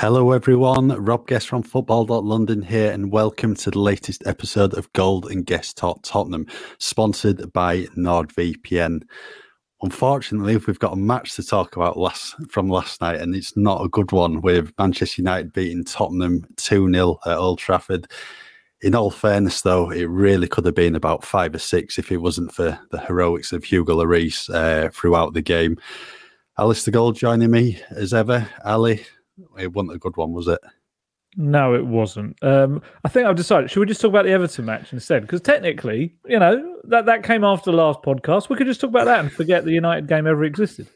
Hello, everyone. Rob Guest from Football.London here, and welcome to the latest episode of Gold and Guest Talk Tottenham, sponsored by NordVPN. Unfortunately, we've got a match to talk about last from last night, and it's not a good one with Manchester United beating Tottenham 2 0 at Old Trafford. In all fairness, though, it really could have been about five or six if it wasn't for the heroics of Hugo Lloris uh, throughout the game. Alasdair Gold joining me as ever. Ali, it wasn't a good one, was it? No, it wasn't. Um, I think I've decided. Should we just talk about the Everton match instead? Because technically, you know, that that came after the last podcast. We could just talk about that and forget the United game ever existed.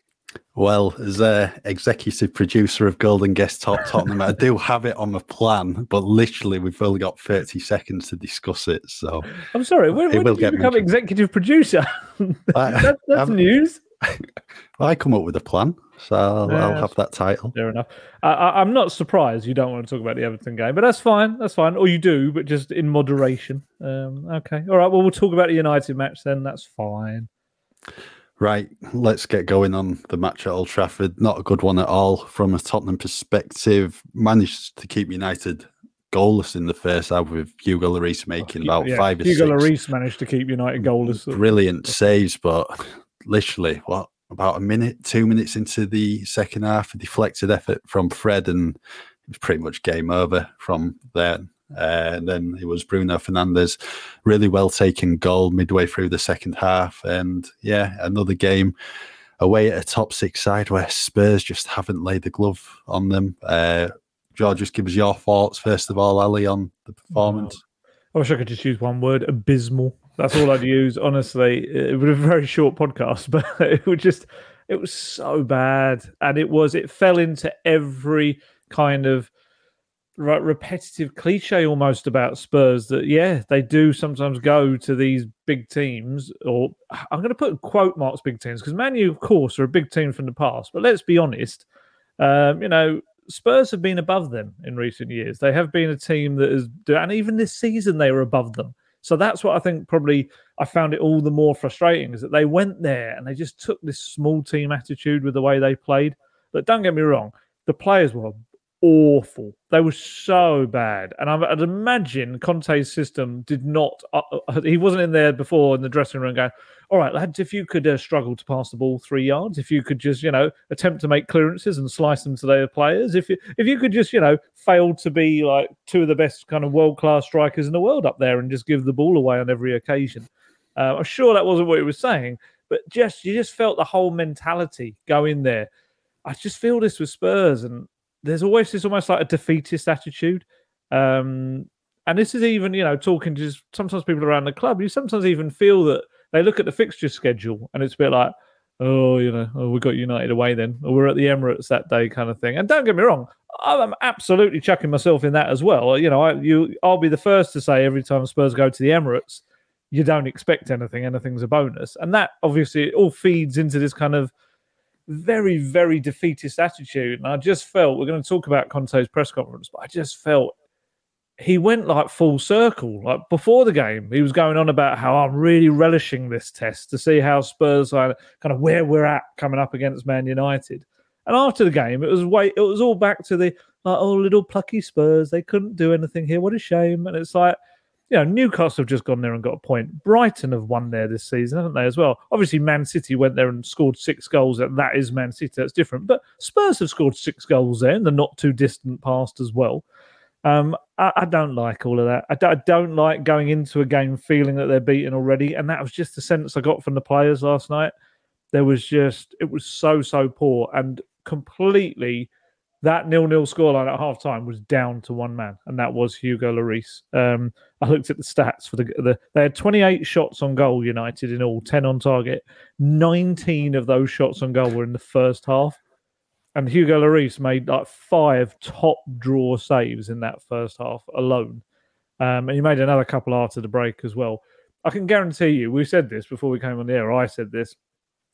Well, as a executive producer of Gold and Guest Talk Tottenham, I do have it on the plan, but literally we've only got 30 seconds to discuss it. So I'm sorry, when, when did you become mentioned. executive producer? that, that's news. I come up with a plan, so I'll, yeah, I'll have that title. Fair enough. I, am not surprised you don't want to talk about the Everton game, but that's fine. That's fine. Or you do, but just in moderation. Um, okay. All right. Well, we'll talk about the United match then. That's fine. Right, let's get going on the match at Old Trafford. Not a good one at all from a Tottenham perspective. Managed to keep United goalless in the first half with Hugo Lloris making about yeah, five or Hugo six. Lloris managed to keep United goalless. Brilliant saves, but literally, what about a minute, two minutes into the second half, a deflected effort from Fred, and it was pretty much game over from there. Uh, and then it was Bruno Fernandes, really well taken goal midway through the second half. And yeah, another game away at a top six side where Spurs just haven't laid the glove on them. Uh, George, just give us your thoughts first of all, Ali, on the performance. I wish I could just use one word: abysmal. That's all I'd use. Honestly, it would a very short podcast, but it would just it was so bad, and it was it fell into every kind of repetitive cliche almost about Spurs that yeah they do sometimes go to these big teams or I'm going to put quote marks big teams because Man U of course are a big team from the past but let's be honest um, you know Spurs have been above them in recent years. They have been a team that is and even this season they were above them so that's what I think probably I found it all the more frustrating is that they went there and they just took this small team attitude with the way they played. But don't get me wrong the players were awful. They were so bad, and I'd imagine Conte's system did not. Uh, uh, he wasn't in there before in the dressing room going, "All right, lads, if you could uh, struggle to pass the ball three yards, if you could just, you know, attempt to make clearances and slice them to their players, if you, if you could just, you know, fail to be like two of the best kind of world class strikers in the world up there and just give the ball away on every occasion." Uh, I'm sure that wasn't what he was saying, but just you just felt the whole mentality go in there. I just feel this with Spurs, and there's always this almost like a defeatist attitude. Um, and this is even, you know, talking to sometimes people around the club, you sometimes even feel that they look at the fixture schedule and it's a bit like, oh, you know, oh, we got United away then, or we're at the Emirates that day, kind of thing. And don't get me wrong, I'm absolutely chucking myself in that as well. You know, I, you, I'll be the first to say every time Spurs go to the Emirates, you don't expect anything, anything's a bonus, and that obviously all feeds into this kind of very, very defeatist attitude. And I just felt we're going to talk about Conte's press conference, but I just felt he went like full circle. Like before the game, he was going on about how I'm really relishing this test to see how Spurs are kind of where we're at coming up against Man United. And after the game, it was way it was all back to the like, oh, little plucky Spurs. They couldn't do anything here. What a shame. And it's like you know, Newcastle have just gone there and got a point. Brighton have won there this season, haven't they, as well? Obviously, Man City went there and scored six goals. That is Man City. That's different. But Spurs have scored six goals there in the not too distant past as well. Um, I, I, don't like all of that. I, I, don't like going into a game feeling that they're beaten already. And that was just the sense I got from the players last night. There was just, it was so, so poor and completely that nil-nil scoreline at half time was down to one man, and that was Hugo Lloris. Um, I looked at the stats for the, the they had 28 shots on goal, United in all, 10 on target. 19 of those shots on goal were in the first half. And Hugo Lloris made like five top draw saves in that first half alone. Um, and he made another couple after the break as well. I can guarantee you, we said this before we came on the air, I said this.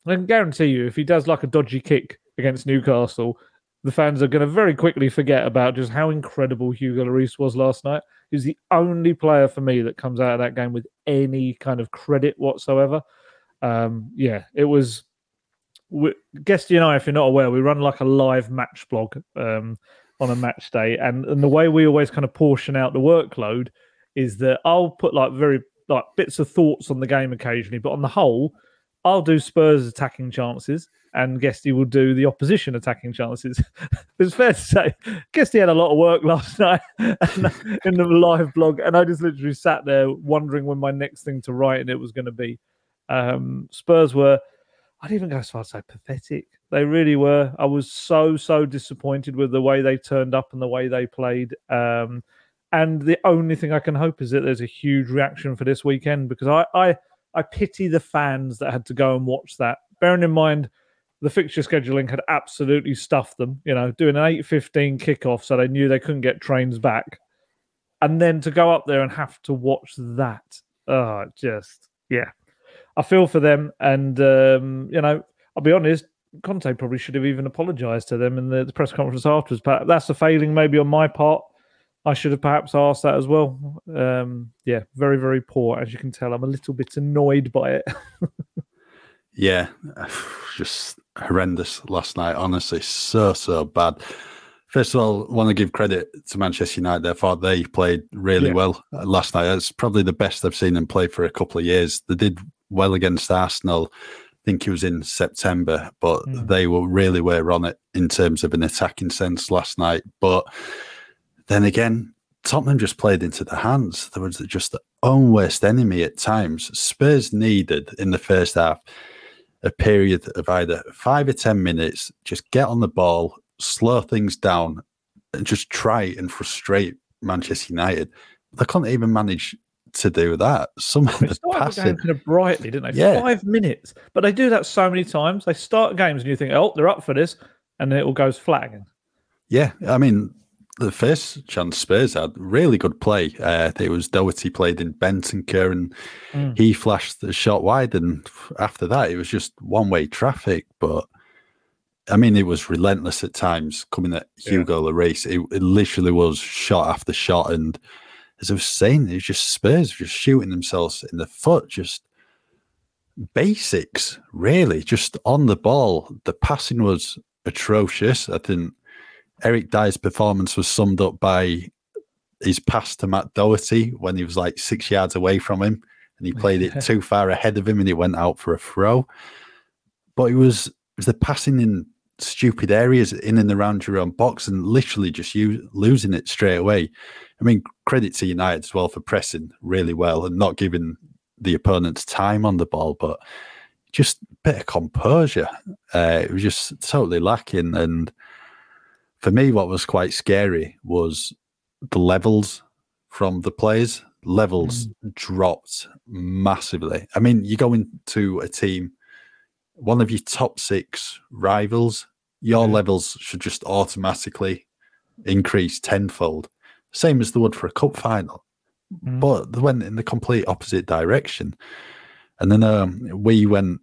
I can guarantee you, if he does like a dodgy kick against Newcastle, the fans are going to very quickly forget about just how incredible Hugo Lloris was last night. He's the only player for me that comes out of that game with any kind of credit whatsoever. Um, yeah, it was. We, Guesty and I, if you're not aware, we run like a live match blog um, on a match day, and and the way we always kind of portion out the workload is that I'll put like very like bits of thoughts on the game occasionally, but on the whole, I'll do Spurs attacking chances, and Guesty will do the opposition attacking chances. it's fair to say, Guesty had a lot of work last night in the live blog, and I just literally sat there wondering when my next thing to write and it was going to be. Um, Spurs were, I'd even go as far as say pathetic. They really were. I was so so disappointed with the way they turned up and the way they played. Um, and the only thing I can hope is that there's a huge reaction for this weekend because I, I I pity the fans that had to go and watch that. Bearing in mind the fixture scheduling had absolutely stuffed them, you know, doing an 8.15 kickoff so they knew they couldn't get trains back. And then to go up there and have to watch that. Oh, just, yeah. I feel for them. And, um, you know, I'll be honest, Conte probably should have even apologised to them in the, the press conference afterwards. But that's a failing maybe on my part. I should have perhaps asked that as well. Um, yeah, very, very poor. As you can tell, I'm a little bit annoyed by it. yeah, just horrendous last night. Honestly, so, so bad. First of all, I want to give credit to Manchester United. I thought they played really yeah. well last night. It's probably the best I've seen them play for a couple of years. They did well against Arsenal. I think it was in September, but mm. they were really were on it in terms of an attacking sense last night. But then again, Tottenham just played into the hands. There was just their own worst enemy at times. Spurs needed in the first half a period of either five or 10 minutes, just get on the ball, slow things down, and just try and frustrate Manchester United. They couldn't even manage to do that. Some of the passing kind of brightly, didn't they? Yeah. Five minutes, but they do that so many times. They start games and you think, oh, they're up for this, and then it all goes flat again. Yeah, I mean, the first chance Spurs had, really good play. Uh, it was Doherty played in Bentancur and mm. he flashed the shot wide. And after that, it was just one way traffic. But I mean, it was relentless at times coming at Hugo yeah. Lloris. It, it literally was shot after shot. And as I was saying, it was just Spurs just shooting themselves in the foot, just basics, really, just on the ball. The passing was atrocious. I think Eric Dier's performance was summed up by his pass to Matt Doherty when he was like six yards away from him and he played it too far ahead of him and he went out for a throw. But it was, it was the passing in stupid areas in and around your own box and literally just you losing it straight away. I mean, credit to United as well for pressing really well and not giving the opponents time on the ball, but just a bit of composure. Uh, it was just totally lacking. And for me, what was quite scary was the levels from the players. Levels mm. dropped massively. I mean, you go into a team, one of your top six rivals, your yeah. levels should just automatically increase tenfold, same as they would for a cup final. Mm. But they went in the complete opposite direction. And then um, we went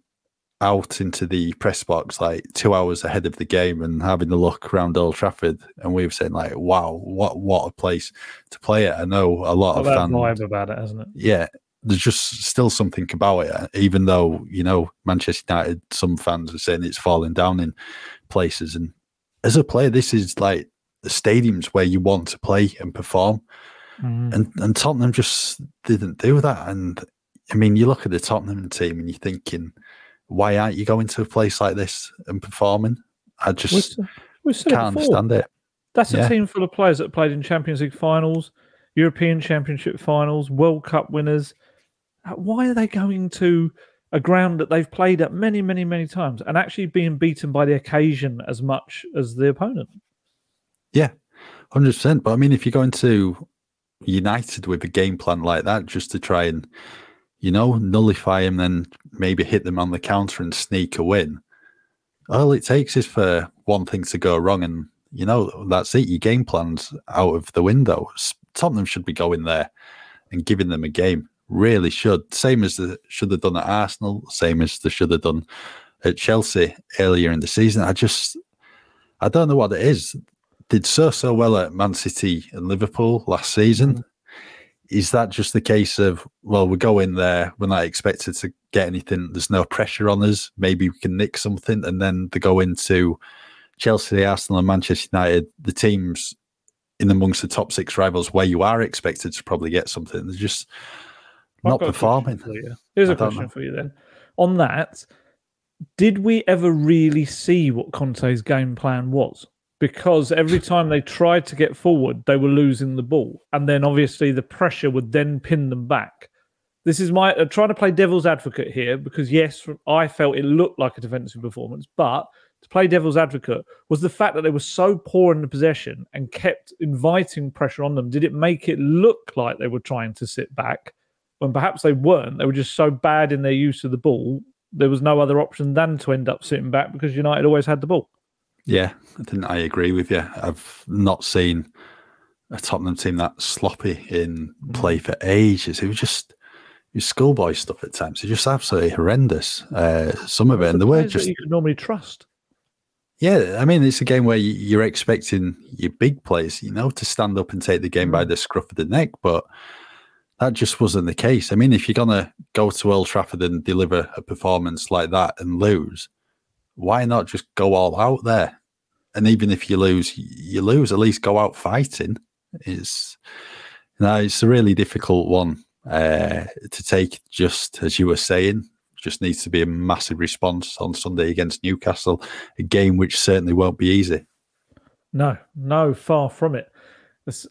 out into the press box like two hours ahead of the game and having a look around Old Trafford, and we were saying like, "Wow, what what a place to play at." I know a lot of fans vibe about it, hasn't it? Yeah, there's just still something about it, even though you know Manchester United. Some fans are saying it's falling down in places, and as a player, this is like the stadiums where you want to play and perform, mm. and and Tottenham just didn't do that. And I mean, you look at the Tottenham team, and you're thinking why aren't you going to a place like this and performing? I just we can't understand it. That's a yeah. team full of players that played in Champions League finals, European Championship finals, World Cup winners. Uh, why are they going to a ground that they've played at many, many, many times and actually being beaten by the occasion as much as the opponent? Yeah, hundred percent. But I mean, if you're going to United with a game plan like that, just to try and you know nullify him, then maybe hit them on the counter and sneak a win. All it takes is for one thing to go wrong, and you know that's it. Your game plan's out of the window. Tottenham should be going there and giving them a game. Really should. Same as they should have done at Arsenal. Same as they should have done at Chelsea earlier in the season. I just, I don't know what it is. Did so so well at Man City and Liverpool last season. Mm-hmm. Is that just the case of well, we go in there, we're not expected to get anything. There's no pressure on us. Maybe we can nick something, and then they go into Chelsea, Arsenal, and Manchester United, the teams in amongst the top six rivals where you are expected to probably get something. They're just I've not performing. Here's a question know. for you then. On that, did we ever really see what Conte's game plan was? Because every time they tried to get forward, they were losing the ball. And then obviously the pressure would then pin them back. This is my uh, trying to play devil's advocate here because, yes, I felt it looked like a defensive performance, but to play devil's advocate was the fact that they were so poor in the possession and kept inviting pressure on them. Did it make it look like they were trying to sit back when perhaps they weren't? They were just so bad in their use of the ball there was no other option than to end up sitting back because United always had the ball. Yeah, I think I agree with you. I've not seen a Tottenham team that sloppy in play for ages. It was just it was schoolboy stuff at times. It was just absolutely horrendous. Uh, some of it, and the were just you could normally trust. Yeah, I mean, it's a game where you're expecting your big players, you know, to stand up and take the game by mm. the scruff of the neck, but that just wasn't the case. I mean, if you're gonna go to Old Trafford and deliver a performance like that and lose, why not just go all out there? And even if you lose, you lose. At least go out fighting. It's you know, it's a really difficult one uh, to take. Just as you were saying, just needs to be a massive response on Sunday against Newcastle, a game which certainly won't be easy. No, no, far from it.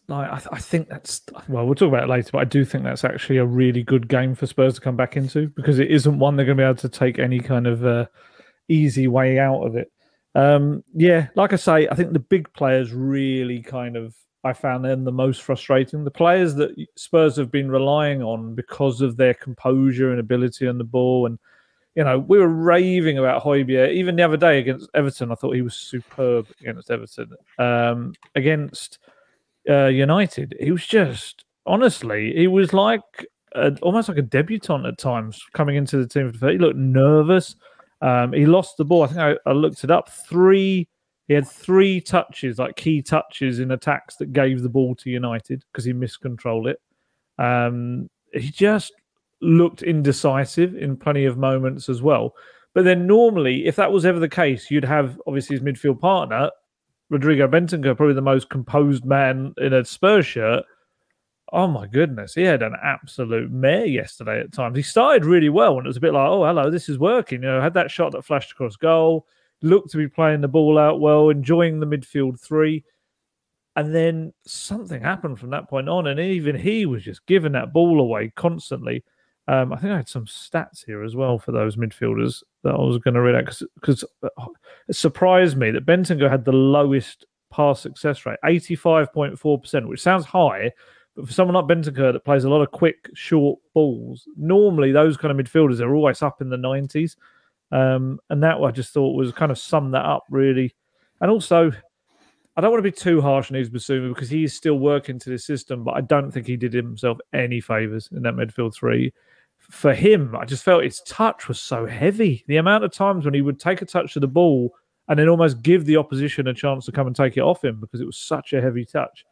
like I, th- I, think that's well, we'll talk about it later, but I do think that's actually a really good game for Spurs to come back into because it isn't one they're going to be able to take any kind of uh, easy way out of it. Um, yeah, like I say, I think the big players really kind of I found them the most frustrating. The players that Spurs have been relying on because of their composure and ability on the ball. And, you know, we were raving about Højbjerg. Even the other day against Everton, I thought he was superb against Everton. Um, against uh, United, he was just, honestly, he was like a, almost like a debutant at times coming into the team. He looked nervous. Um, he lost the ball. I think I, I looked it up. Three he had three touches, like key touches in attacks that gave the ball to United because he miscontrolled it. Um, he just looked indecisive in plenty of moments as well. But then normally, if that was ever the case, you'd have obviously his midfield partner, Rodrigo Bentancur, probably the most composed man in a Spurs shirt. Oh my goodness, he had an absolute mare yesterday at times. He started really well, and it was a bit like, oh, hello, this is working. You know, had that shot that flashed across goal looked to be playing the ball out well, enjoying the midfield three. And then something happened from that point on, and even he was just giving that ball away constantly. Um, I think I had some stats here as well for those midfielders that I was going to read out because uh, it surprised me that Bentancur had the lowest pass success rate, 85.4%, which sounds high, but for someone like Bentancur that plays a lot of quick, short balls, normally those kind of midfielders are always up in the 90s. Um, and that I just thought was kind of summed that up really. And also, I don't want to be too harsh on Bissouma because he is still working to the system, but I don't think he did himself any favours in that midfield three. For him, I just felt his touch was so heavy. The amount of times when he would take a touch of the ball and then almost give the opposition a chance to come and take it off him because it was such a heavy touch.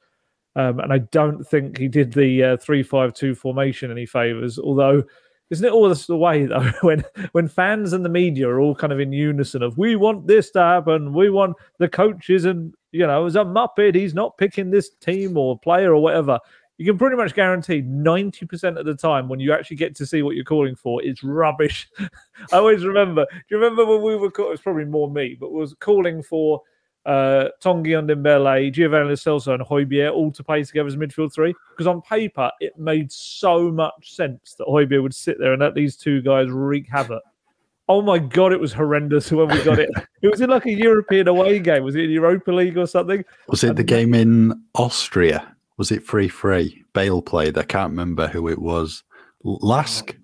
Um, and I don't think he did the uh, three-five-two formation any favours, although isn't it always the way though when when fans and the media are all kind of in unison of we want this to happen, we want the coaches and you know as a muppet he's not picking this team or player or whatever. You can pretty much guarantee 90% of the time when you actually get to see what you're calling for, it's rubbish. I always remember. Do you remember when we were? It was probably more me, but was calling for uh, Tanguy Ndombele, Giovanni Lo Celso, and Højbjerg all to play together as midfield three. Because on paper, it made so much sense that Højbjerg would sit there and let these two guys wreak havoc. Oh my god, it was horrendous when we got it. it was in like a European away game. Was it in Europa League or something? Was it the game in Austria? Was it free free? Bale played. I can't remember who it was. Lask.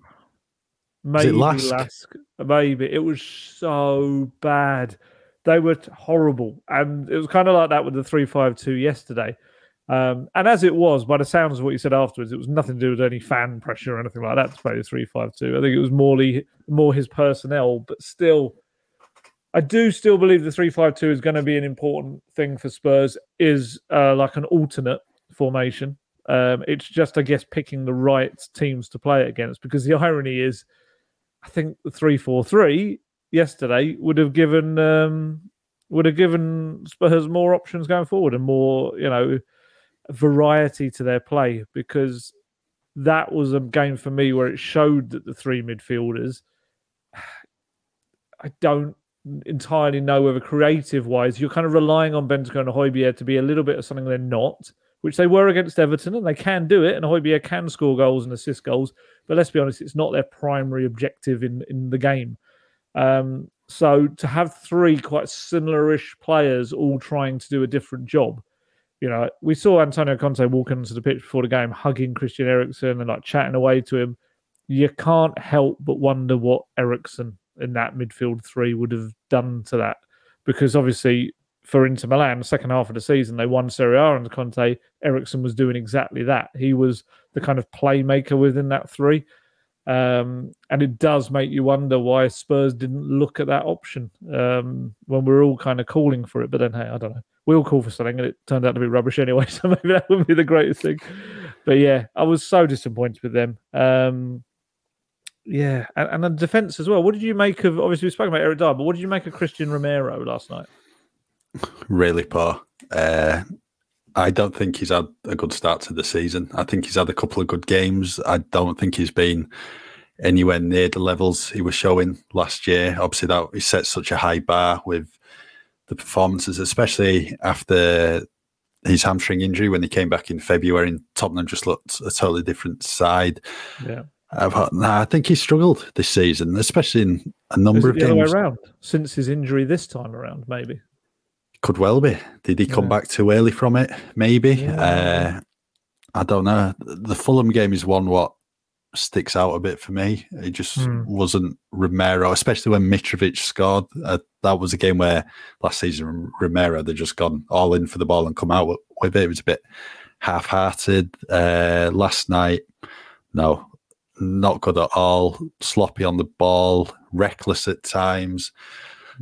Maybe it Lask? Lask. Maybe it was so bad. They were horrible, and it was kind of like that with the three five two yesterday. Um, and as it was, by the sounds of what you said afterwards, it was nothing to do with any fan pressure or anything like that to play the three five two. I think it was more more his personnel, but still, I do still believe the three five two is going to be an important thing for Spurs. Is uh, like an alternate formation. Um, it's just, I guess, picking the right teams to play against. Because the irony is, I think the three four three yesterday would have given um, would have given Spurs more options going forward and more, you know, variety to their play. Because that was a game for me where it showed that the three midfielders. I don't entirely know whether creative wise you're kind of relying on Bentancur and Højbjerg to be a little bit of something they're not which they were against Everton, and they can do it. And Højbjerg can score goals and assist goals, but let's be honest, it's not their primary objective in in the game. Um, so to have three quite similar-ish players all trying to do a different job, you know, we saw Antonio Conte walking onto the pitch before the game, hugging Christian Eriksen and like chatting away to him. You can't help but wonder what Eriksen in that midfield three would have done to that, because obviously for Inter Milan, the second half of the season, they won Serie A under Conte. Eriksen was doing exactly that. He was the kind of playmaker within that three. Um, and it does make you wonder why Spurs didn't look at that option um, when we are all kind of calling for it. But then, hey, I don't know. We all call for something, and it turned out to be rubbish anyway. So maybe that wouldn't be the greatest thing. But yeah, I was so disappointed with them. Um, yeah, and, and the defense as well. What did you make of? Obviously, we spoke about Eric Dier, but what did you make of Christian Romero last night? really poor. Uh, I don't think he's had a good start to the season. I think he's had a couple of good games. I don't think he's been anywhere near the levels he was showing last year. Obviously, that he set such a high bar with the performances, especially after his hamstring injury when he came back in February. And Tottenham just looked a totally different side. Yeah. nah, I think he struggled this season, especially in a number of the games. around since his injury this time around, maybe. Could well be. Did he come yeah. back too early from it? Maybe. Yeah. Uh, I don't know. The Fulham game is one what sticks out a bit for me. It just mm. wasn't Romero, especially when Mitrovic scored. Uh, that was a game where last season Romero they just gone all in for the ball and come out with it. It was a bit half-hearted. Uh, last night, no, not good at all. Sloppy on the ball, reckless at times.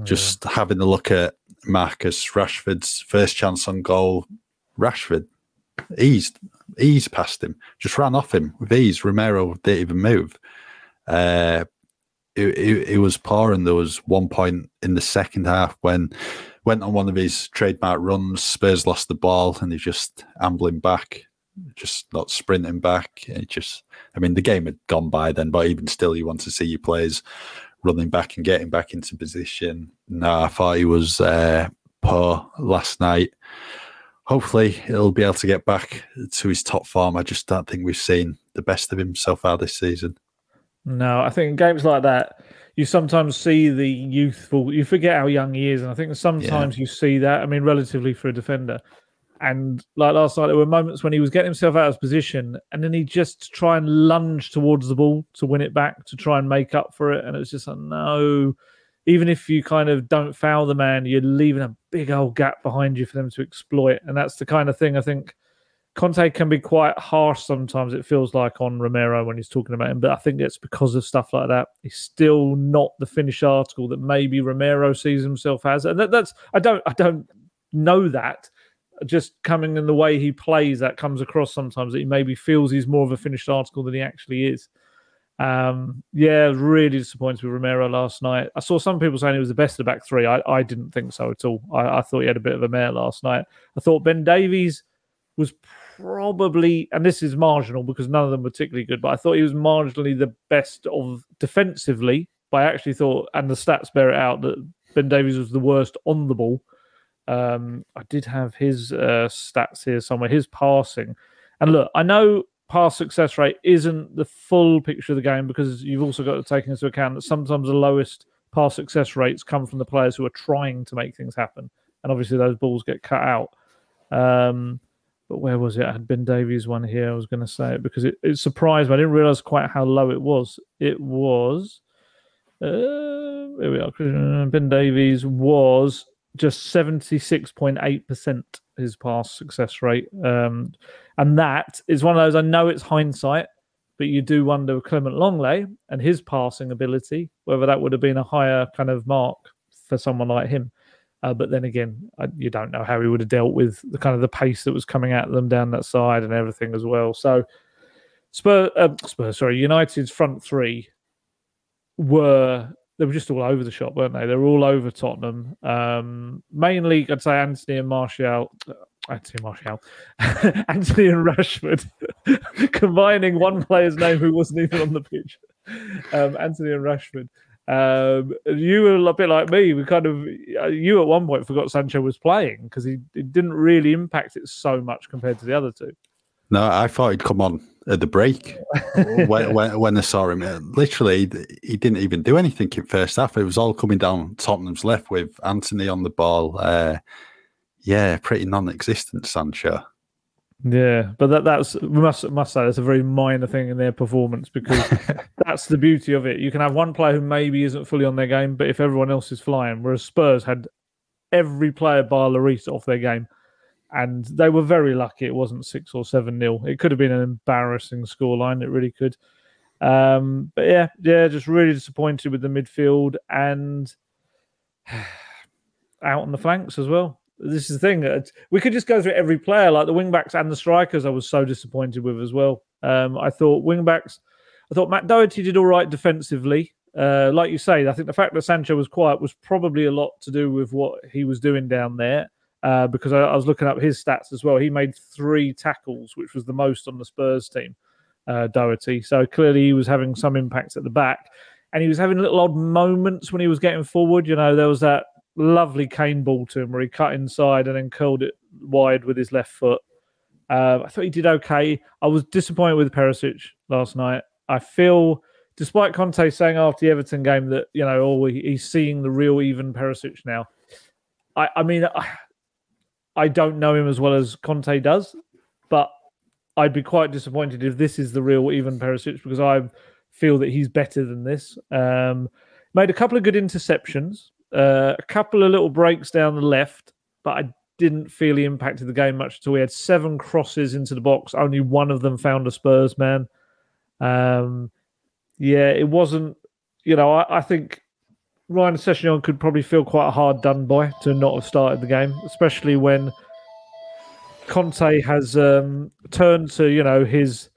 Just having a look at Marcus Rashford's first chance on goal, Rashford eased eased past him, just ran off him with ease. Romero didn't even move. Uh, it, it, it, was poor, and there was one point in the second half when went on one of his trademark runs. Spurs lost the ball, and he just ambling back, just not sprinting back. It just, I mean, the game had gone by then, but even still, you want to see your players running back and getting back into position. No, I thought he was uh, poor last night. Hopefully, he'll be able to get back to his top form. I just don't think we've seen the best of him so far this season. No, I think in games like that, you sometimes see the youthful. You forget how young he is, and I think sometimes yeah. you see that. I mean, relatively for a defender, and like last night, there were moments when he was getting himself out of position, and then he just try and lunge towards the ball to win it back to try and make up for it. And it was just like, no. Even if you kind of don't foul the man, you're leaving a big old gap behind you for them to exploit. And that's the kind of thing I think Conte can be quite harsh sometimes. It feels like on Romero when he's talking about him, but I think it's because of stuff like that. He's still not the finished article that maybe Romero sees himself as, and that, that's I don't I don't know that just coming in the way he plays, that comes across sometimes that he maybe feels he's more of a finished article than he actually is. Um, yeah, really disappointed with Romero last night. I saw some people saying he was the best of the back three. I, I didn't think so at all. I, I thought he had a bit of a mare last night. I thought Ben Davies was probably, and this is marginal because none of them were particularly good, but I thought he was marginally the best of defensively. But I actually thought, and the stats bear it out, that Ben Davies was the worst on the ball. Um, I did have his uh, stats here somewhere, his passing. And look, I know pass success rate isn't the full picture of the game because you've also got to take into account that sometimes the lowest pass success rates come from the players who are trying to make things happen, and obviously those balls get cut out. Um, but where was it? I had Ben Davies one here. I was going to say it because it, it surprised me. I didn't realize quite how low it was. It was. Uh, here we are. Ben Davies was just 76.8% his pass success rate. Um, and that is one of those, I know it's hindsight, but you do wonder with Clément Lenglet and his passing ability, whether that would have been a higher kind of mark for someone like him. Uh, but then again, I, you don't know how he would have dealt with the kind of the pace that was coming at them down that side and everything as well. So, uh, Spurs, sorry, United's front three were they were just all over the shop, weren't they? They were all over Tottenham. Um, mainly, I'd say Antony and Martial. Uh, Antony Martial, Antony and Rashford, combining one player's name who wasn't even on the pitch. Um, Antony and Rashford. Um, you were a bit like me. We kind of, uh, you at one point forgot Sancho was playing because he it didn't really impact it so much compared to the other two. No, I thought he'd come on at the break when, when, when I saw him. Literally, he didn't even do anything in first half. It was all coming down Tottenham's left with Antony on the ball. Uh, yeah, pretty non-existent Sancho. Yeah, but that that's we must must say that's a very minor thing in their performance because that's the beauty of it. You can have one player who maybe isn't fully on their game, but if everyone else is flying, whereas Spurs had every player bar Lloris off their game, and they were very lucky it wasn't six or seven nil. It could have been an embarrassing scoreline. It really could. Um, but yeah, yeah, just really disappointed with the midfield and out on the flanks as well. This is the thing. We could just go through every player, like the wingbacks and the strikers. I was so disappointed with as well. Um, I thought wingbacks. I thought Matt Doherty did all right defensively. Uh, like you say, I think the fact that Sancho was quiet was probably a lot to do with what he was doing down there uh, because I, I, was looking up his stats as well. He made three tackles, which was the most on the Spurs team, uh, Doherty. So clearly he was having some impacts at the back. And he was having little odd moments when he was getting forward. You know, there was that lovely Kane ball to him where he cut inside and then curled it wide with his left foot. Uh, I thought he did okay. I was disappointed with Perisic last night. I feel, despite Conte saying after the Everton game that, you know, oh, he's seeing the real Ivan Perisic now. I, I mean, I, I don't know him as well as Conte does, but I'd be quite disappointed if this is the real Ivan Perisic because I feel that he's better than this. Um, made a couple of good interceptions, uh, a couple of little breaks down the left, but I didn't feel he impacted the game much all. We had seven crosses into the box, only one of them found a Spurs man. Um, yeah, it wasn't. You know, I, I think Ryan Sessegnon could probably feel quite hard done by to not have started the game, especially when Conte has um, turned to you know his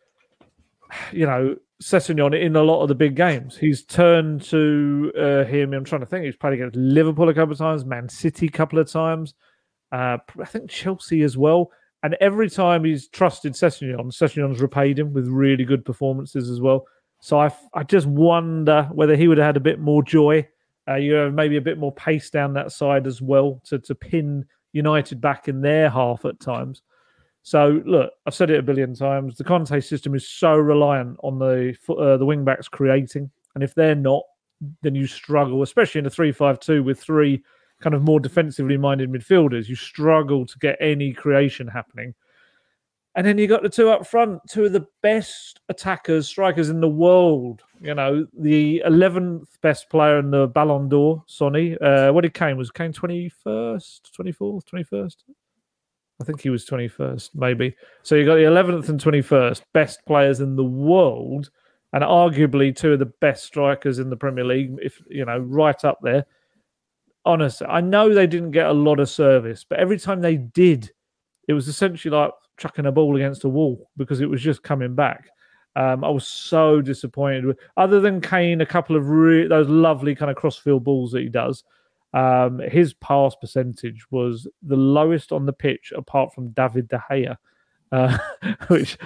you know Sessegnon in a lot of the big games. He's turned to uh, him. I'm trying to think. He's played against Liverpool a couple of times, Man City a couple of times. Uh, I think Chelsea as well. And every time he's trusted Sessegnon, Sessegnon's repaid him with really good performances as well. So I, I just wonder whether he would have had a bit more joy uh, you have maybe a bit more pace down that side as well to, to pin United back in their half at times. So look, I've said it a billion times. The Conte system is so reliant on the uh, the wing backs creating, and if they're not, then you struggle, especially in a three-five-two with three kind of more defensively minded midfielders. You struggle to get any creation happening. And then you got the two up front, two of the best attackers, strikers in the world. You know, the 11th best player in the Ballon d'Or, Sonny. Uh, what did Kane? Was Kane 21st, 24th, 21st? I think he was 21st, maybe. So you got the 11th and 21st best players in the world, and arguably two of the best strikers in the Premier League, if, you know, right up there. Honestly, I know they didn't get a lot of service, but every time they did, it was essentially like chucking a ball against a wall because it was just coming back. Um, I was so disappointed. With, other than Kane, a couple of re- those lovely kind of crossfield balls that he does, um, his pass percentage was the lowest on the pitch apart from David De Gea, uh, which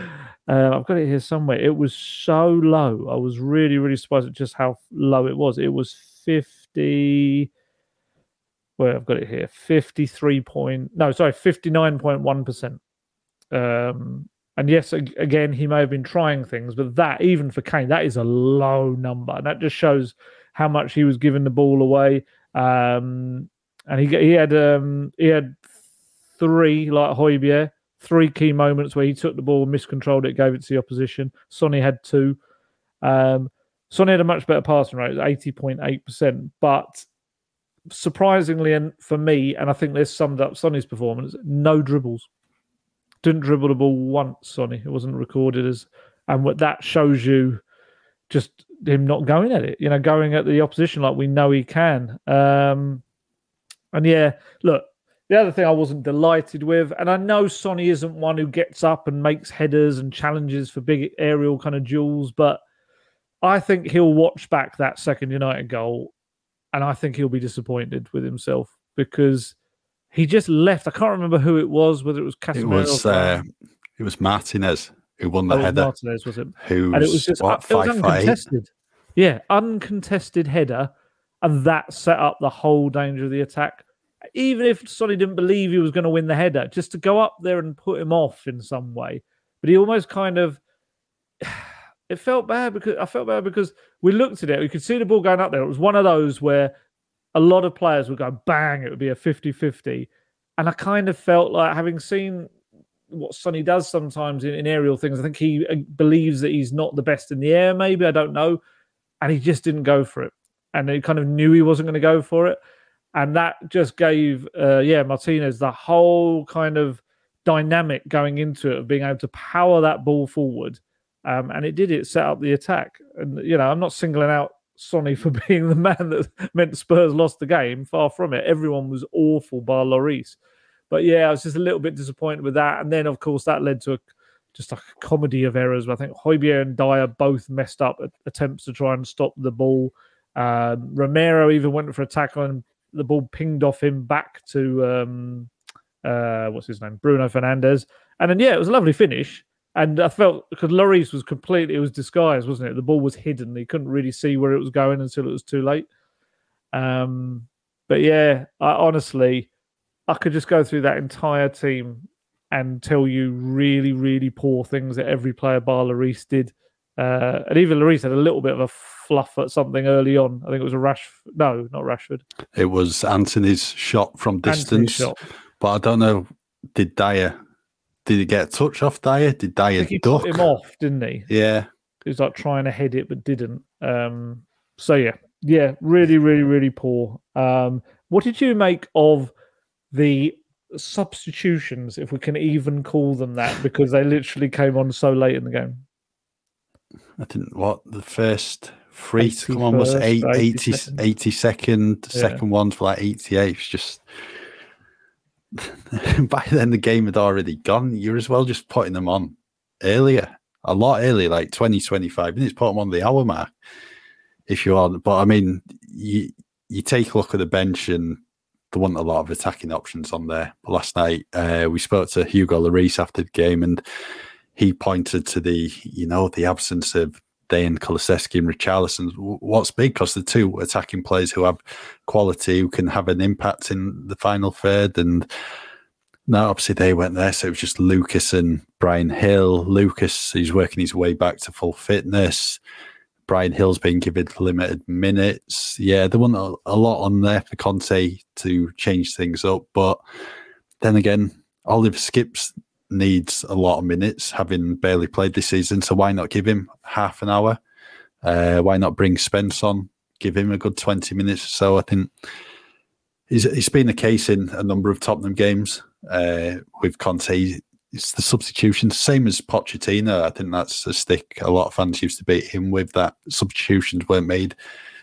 uh, I've got it here somewhere. It was so low. I was really, really surprised at just how low it was. It was 50. Well, I've got it here 53 point, no, sorry, 59.1%. Um, and yes, again, he may have been trying things, but that, even for Kane, that is a low number. And that just shows how much he was giving the ball away. Um, and he he had um, he had three like Højbjerg, three key moments where he took the ball, miscontrolled it, gave it to the opposition. Sonny had two. Um, Sonny had a much better passing rate, eighty point eight percent, but surprisingly, and for me, and I think this summed up Sonny's performance, no dribbles. Didn't dribble the ball once, Sonny. It wasn't recorded as, and what that shows you, just him not going at it. You know, going at the opposition like we know he can. Um, and yeah, look, the other thing I wasn't delighted with, and I know Sonny isn't one who gets up and makes headers and challenges for big aerial kind of duels, but I think he'll watch back that second United goal and I think he'll be disappointed with himself because he just left. I can't remember who it was, whether it was Casemiro. It was uh, it was Martinez who won the oh, header. Martinez was it? Who and it was just what, it was uncontested. Yeah, uncontested header, and that set up the whole danger of the attack. Even if Sonny didn't believe he was going to win the header, just to go up there and put him off in some way, but he almost kind of it felt bad because I felt bad because we looked at it, we could see the ball going up there. It was one of those where a lot of players would go bang, it would be a 50 50. And I kind of felt like having seen what Sonny does sometimes in, in, aerial things, I think he uh, believes that he's not the best in the air, maybe, I don't know. And he just didn't go for it. And he kind of knew he wasn't going to go for it. And that just gave, uh, yeah, Martinez the whole kind of dynamic going into it of being able to power that ball forward um, and it did it set up the attack. And you know, I'm not singling out Sonny for being the man that meant Spurs lost the game. Far from it. Everyone was awful bar Lloris. But yeah, I was just a little bit disappointed with that. And then, of course, that led to a, just a comedy of errors. I think Højbjerg and Dier both messed up attempts to try and stop the ball. Um, Romero even went for a tackle and the ball pinged off him back to um, uh, what's his name, Bruno Fernandes. And then yeah, it was a lovely finish. And I felt because Lloris was completely, it was disguised, wasn't it? The ball was hidden. He couldn't really see where it was going until it was too late. Um, but yeah, I, honestly, I could just go through that entire team and tell you really, really poor things that every player bar Lloris did. Uh, and even Lloris had a little bit of a fluff at something early on. I think it was a Rash. No, not Rashford. It was Antony's shot from distance. Shot. But I don't know. Did Dier did he get a touch off Dier? Did Dier he duck? Him off, didn't he? Yeah. He was like trying to head it but didn't. Um, so yeah, yeah, really, really, really poor. Um, what did you make of the substitutions, if we can even call them that, because they literally came on so late in the game? I didn't. What the first three to come on was eight, 80, 80 second. Yeah. Second one's for like 88. It's just by then the game had already gone. You're as well just putting them on earlier, a lot earlier, like 20, 25 minutes, put them on the hour mark if you are. But I mean, you you take a look at the bench and there weren't a lot of attacking options on there. But last night uh, we spoke to Hugo Lloris after the game and he pointed to the, you know, the absence of Dejan Kulusevski and Richarlison. What's big because the two attacking players who have quality who can have an impact in the final third. And now, obviously, they went there. So it was just Lucas and Bryan Gil. Lucas, he's working his way back to full fitness. Bryan Gil's been given limited minutes. Yeah, there wasn't a, lot on there for Conte to change things up. But then again, Oliver Skipp's needs a lot of minutes, having barely played this season. So why not give him half an hour? Uh, why not bring Spence on? Give him a good twenty minutes or so. I think it's, it's been the case in a number of Tottenham games uh, with Conte. It's the substitution, same as Pochettino. I think that's a stick a lot of fans used to beat him with. That substitutions weren't made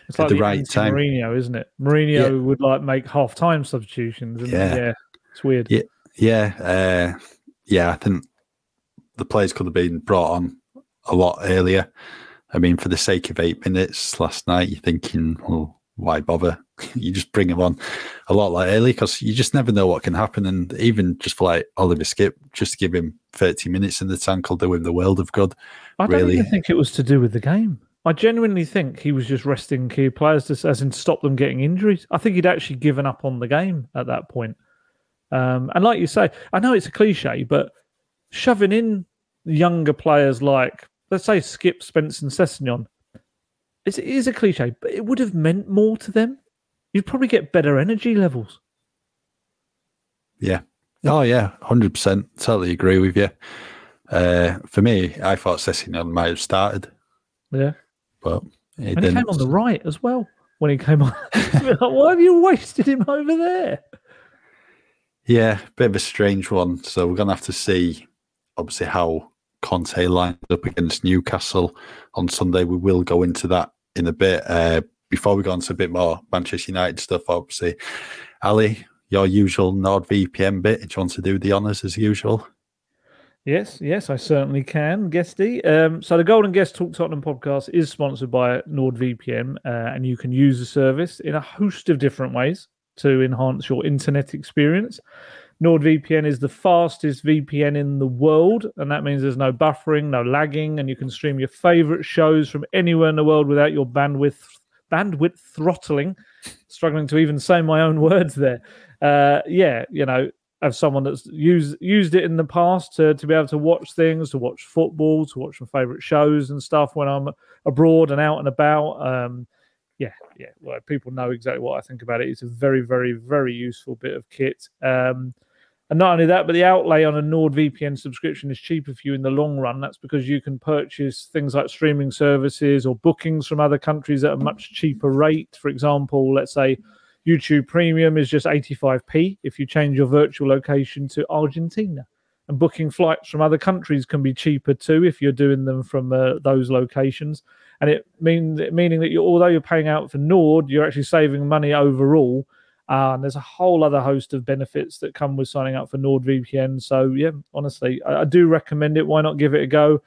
it's at like the, the right time. Mourinho, isn't it? Mourinho yeah. would like make half time substitutions. yeah. yeah, it's weird. Yeah, yeah. Uh, yeah, I think the players could have been brought on a lot earlier. I mean, for the sake of eight minutes last night, you're thinking, well, why bother? you just bring them on a lot like early because you just never know what can happen. And even just for like Oliver Skipp, just give him 30 minutes in the tank will do him the world of good. I don't really. even think it was to do with the game. I genuinely think he was just resting key players to, as in stop them getting injuries. I think he'd actually given up on the game at that point. Um, and like you say, I know it's a cliche, but shoving in younger players like, let's say, Skipp, Spence, and Sessegnon, It's, it is a cliche, but it would have meant more to them. You'd probably get better energy levels. Yeah. Oh yeah, hundred percent. Totally agree with you. Uh, for me, I thought Sessegnon might have started. Yeah, but he, and he came on the right as well when he came on. like, Why have you wasted him over there? Yeah, bit of a strange one. So we're gonna have to see, obviously, how Conte lined up against Newcastle on Sunday. We will go into that in a bit. Uh, before we go into a bit more Manchester United stuff, obviously, Ali, your usual NordVPN bit. Do you want to do the honours as usual? Yes, yes, I certainly can, Guesty. Um, so the Gold and Guest Talk Tottenham podcast is sponsored by NordVPN, uh, and you can use the service in a host of different ways to enhance your internet experience. NordVPN is the fastest VPN in the world, and that means there's no buffering, no lagging, and you can stream your favorite shows from anywhere in the world without your bandwidth bandwidth throttling. Struggling to even say my own words there. Uh, yeah, you know, as someone that's used used it in the past to, to be able to watch things, to watch football, to watch my favorite shows and stuff when I'm abroad and out and about. Um, yeah, yeah, well, people know exactly what I think about it. It's a very, very, very useful bit of kit. Um, and not only that, but the outlay on a NordVPN subscription is cheaper for you in the long run. That's because you can purchase things like streaming services or bookings from other countries at a much cheaper rate. For example, let's say YouTube Premium is just 85p if you change your virtual location to Argentina. And booking flights from other countries can be cheaper too if you're doing them from uh, those locations. And it means meaning that you although you're paying out for Nord, you're actually saving money overall uh, and there's a whole other host of benefits that come with signing up for NordVPN. So, yeah, honestly, I, I, do recommend it. Why not give it a go?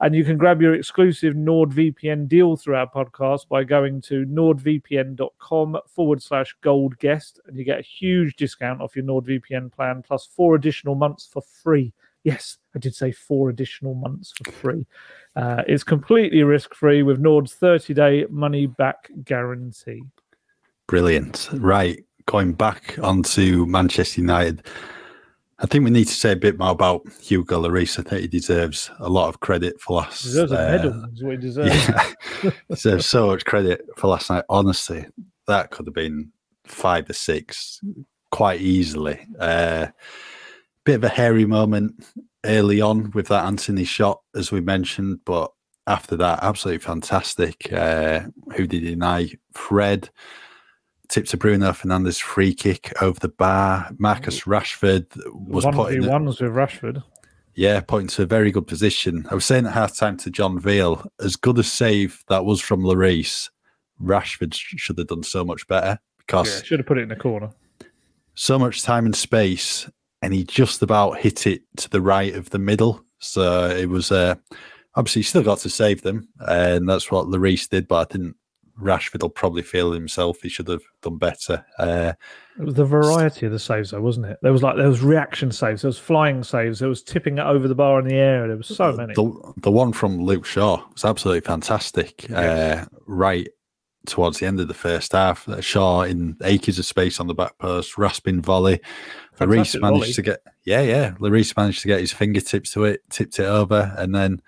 And you can grab your exclusive NordVPN deal through our podcast by going to nordvpn.com forward slash gold guest. And you get a huge discount off your NordVPN plan plus four additional months for free. Yes, I did say four additional months for free. Uh, it's completely risk free with Nord's 30 day money back guarantee. Brilliant. Right going back onto Manchester United, I think we need to say a bit more about Hugo Lloris. I think he deserves a lot of credit for last. He deserves uh, a medal. Is what he deserves. Yeah, deserves so much credit for last night. Honestly, that could have been five or six quite easily. Uh, bit of a hairy moment early on with that Antony shot, as we mentioned, but after that, absolutely fantastic. Uh, who did he deny? Fred tip to Bruno Fernandes free kick over the bar. Marcus Rashford was one put in ones with Rashford. Yeah, pointing to a very good position. I was saying at half time to John Veal, as good a save that was from Lloris, Rashford should have done so much better because yeah, should have put it in the corner. So much time and space, and he just about hit it to the right of the middle. So it was uh, obviously he still got to save them, and that's what Lloris did. But I didn't Rashford will probably feel himself he should have done better. Uh, it was the variety of the saves, though, wasn't it? There was like there was reaction saves, there was flying saves, there was tipping it over the bar in the air. There was so many. The, the one from Luke Shaw was absolutely fantastic. Yes. Uh, right towards the end of the first half, uh, Shaw in acres of space on the back post, rasping volley. Lloris managed volley. to get yeah, yeah. Lloris managed to get his fingertips to it, tipped it over, and then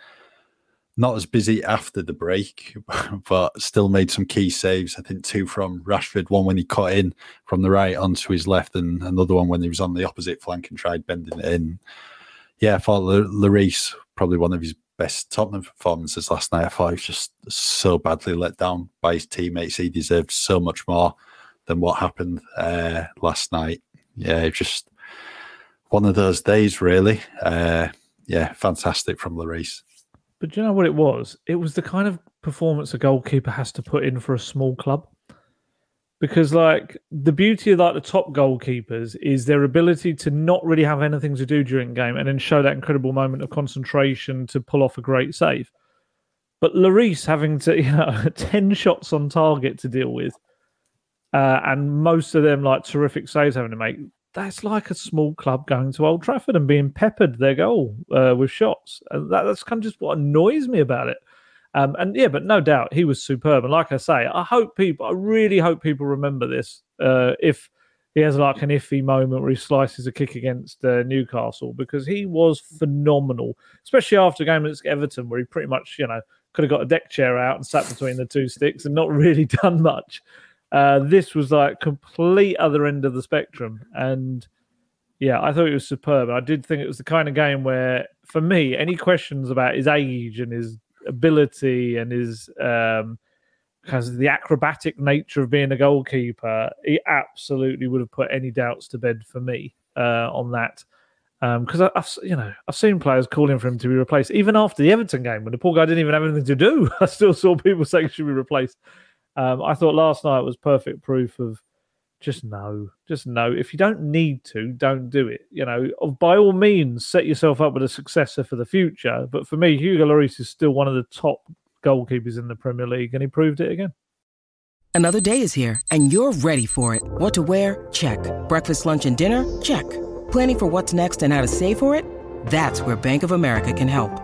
not as busy after the break, but still made some key saves. I think two from Rashford, one when he cut in from the right onto his left, and another one when he was on the opposite flank and tried bending it in. Yeah, I thought Lloris probably one of his best Tottenham performances last night. I thought he was just so badly let down by his teammates. He deserved so much more than what happened uh, last night. Yeah, just one of those days, really. Uh, yeah, fantastic from Lloris. But do you know what it was? It was the kind of performance a goalkeeper has to put in for a small club. Because like the beauty of like the top goalkeepers is their ability to not really have anything to do during game and then show that incredible moment of concentration to pull off a great save. But Lloris having to, you know, 10 shots on target to deal with, uh, and most of them like terrific saves having to make that's like a small club going to Old Trafford and being peppered their goal uh, with shots. And that, that's kind of just what annoys me about it. Um, and yeah, but no doubt he was superb. And like I say, I hope people, I really hope people remember this. Uh, if he has like an iffy moment where he slices a kick against uh, Newcastle, because he was phenomenal, especially after a game against Everton, where he pretty much, you know, could have got a deck chair out and sat between the two sticks and not really done much. Uh, this was like complete other end of the spectrum, and yeah, I thought it was superb. I did think it was the kind of game where, for me, any questions about his age and his ability and his um, because of the acrobatic nature of being a goalkeeper, he absolutely would have put any doubts to bed for me uh, on that. Because um, I've you know I've seen players calling for him to be replaced even after the Everton game when the poor guy didn't even have anything to do. I still saw people saying he should be replaced. Um, I thought last night was perfect proof of just no, just no. If you don't need to, don't do it. You know, by all means, set yourself up with a successor for the future. But for me, Hugo Lloris is still one of the top goalkeepers in the Premier League, and he proved it again. Another day is here, and you're ready for it. What to wear? Check. Breakfast, lunch, and dinner? Check. Planning for what's next and how to save for it? That's where Bank of America can help.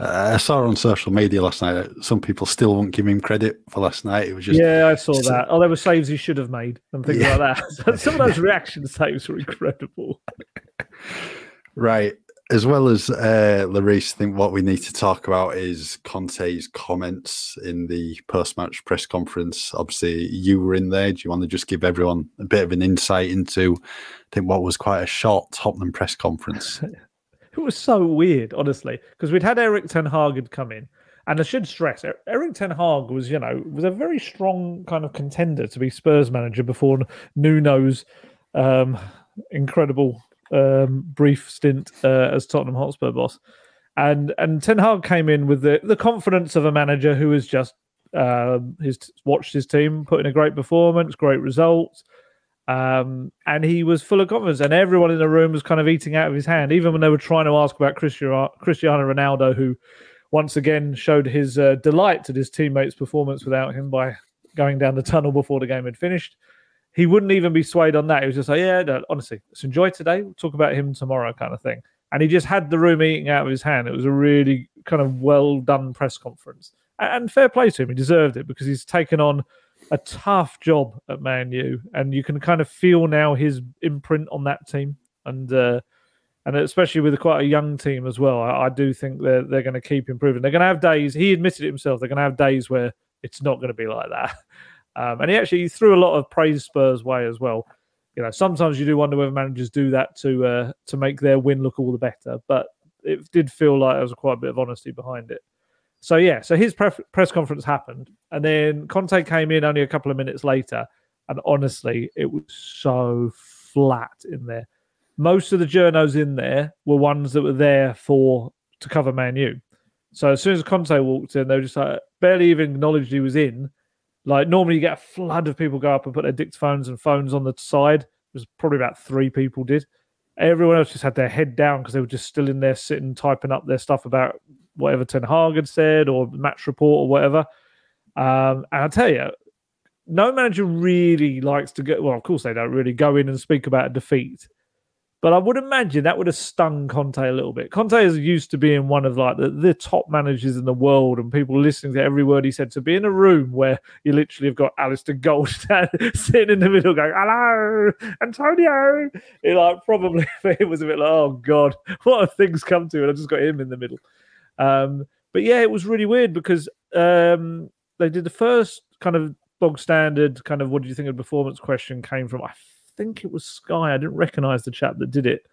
Uh, I saw on social media last night that some people still won't give him credit for last night. It was just yeah, I saw that. Oh, there were saves he should have made and things yeah. like that. Some of those reaction saves were incredible. right as well as uh, Lloris, I think what we need to talk about is Conte's comments in the post-match press conference. Obviously, you were in there. Do you want to just give everyone a bit of an insight into, I think, what was quite a short Tottenham press conference? it was so weird, honestly, because we'd had Erik Ten Hag come in, and I should stress, Erik Ten Hag was, you know, was a very strong kind of contender to be Spurs manager before Nuno's um, incredible um, brief stint uh, as Tottenham Hotspur boss, and and Ten Hag came in with the the confidence of a manager who has just uh, his watched his team put in a great performance, great results. Um, and he was full of confidence, and everyone in the room was kind of eating out of his hand, even when they were trying to ask about Cristiano, Ronaldo, who once again showed his uh, delight at his teammates' performance without him by going down the tunnel before the game had finished he wouldn't even be swayed on that. He was just like, yeah, no, honestly, let's enjoy today. We'll talk about him tomorrow, kind of thing. And he just had the room eating out of his hand. It was a really kind of well done press conference. And fair play to him. He deserved it because he's taken on a tough job at Man U. And you can kind of feel now his imprint on that team. And, uh, and especially with quite a young team as well, I, I do think they're they're going to keep improving. They're going to have days. He admitted it himself. They're going to have days where it's not going to be like that. Um, and he actually threw a lot of praise Spurs' way as well. You know, sometimes you do wonder whether managers do that to uh, to make their win look all the better. But it did feel like there was quite a bit of honesty behind it. So yeah, so his pre- press conference happened, and then Conte came in only a couple of minutes later, and honestly, it was so flat in there. Most of the journos in there were ones that were there for to cover Man U. So as soon as Conte walked in, they were just like barely even acknowledged he was in, like normally you get a flood of people go up and put their dictaphones and phones on the side. It was probably about three people did. Everyone else just had their head down because they were just still in there sitting typing up their stuff about whatever Ten Hag had said or match report or whatever. Um, and I tell you, no manager really likes to go. Well, of course they don't really go in and speak about a defeat. But I would imagine that would have stung Conte a little bit. Conte is used to being one of like the, the top managers in the world and people listening to every word he said. To be in a room where you literally have got Alasdair Goldstein sitting in the middle going, Hello, Antonio. It like probably it was a bit like, oh God, what have things come to? And I just got him in the middle. Um, but yeah, it was really weird because um, they did the first kind of bog standard kind of what do you think of performance question came from I think it was Sky. I didn't recognize the chap that did it.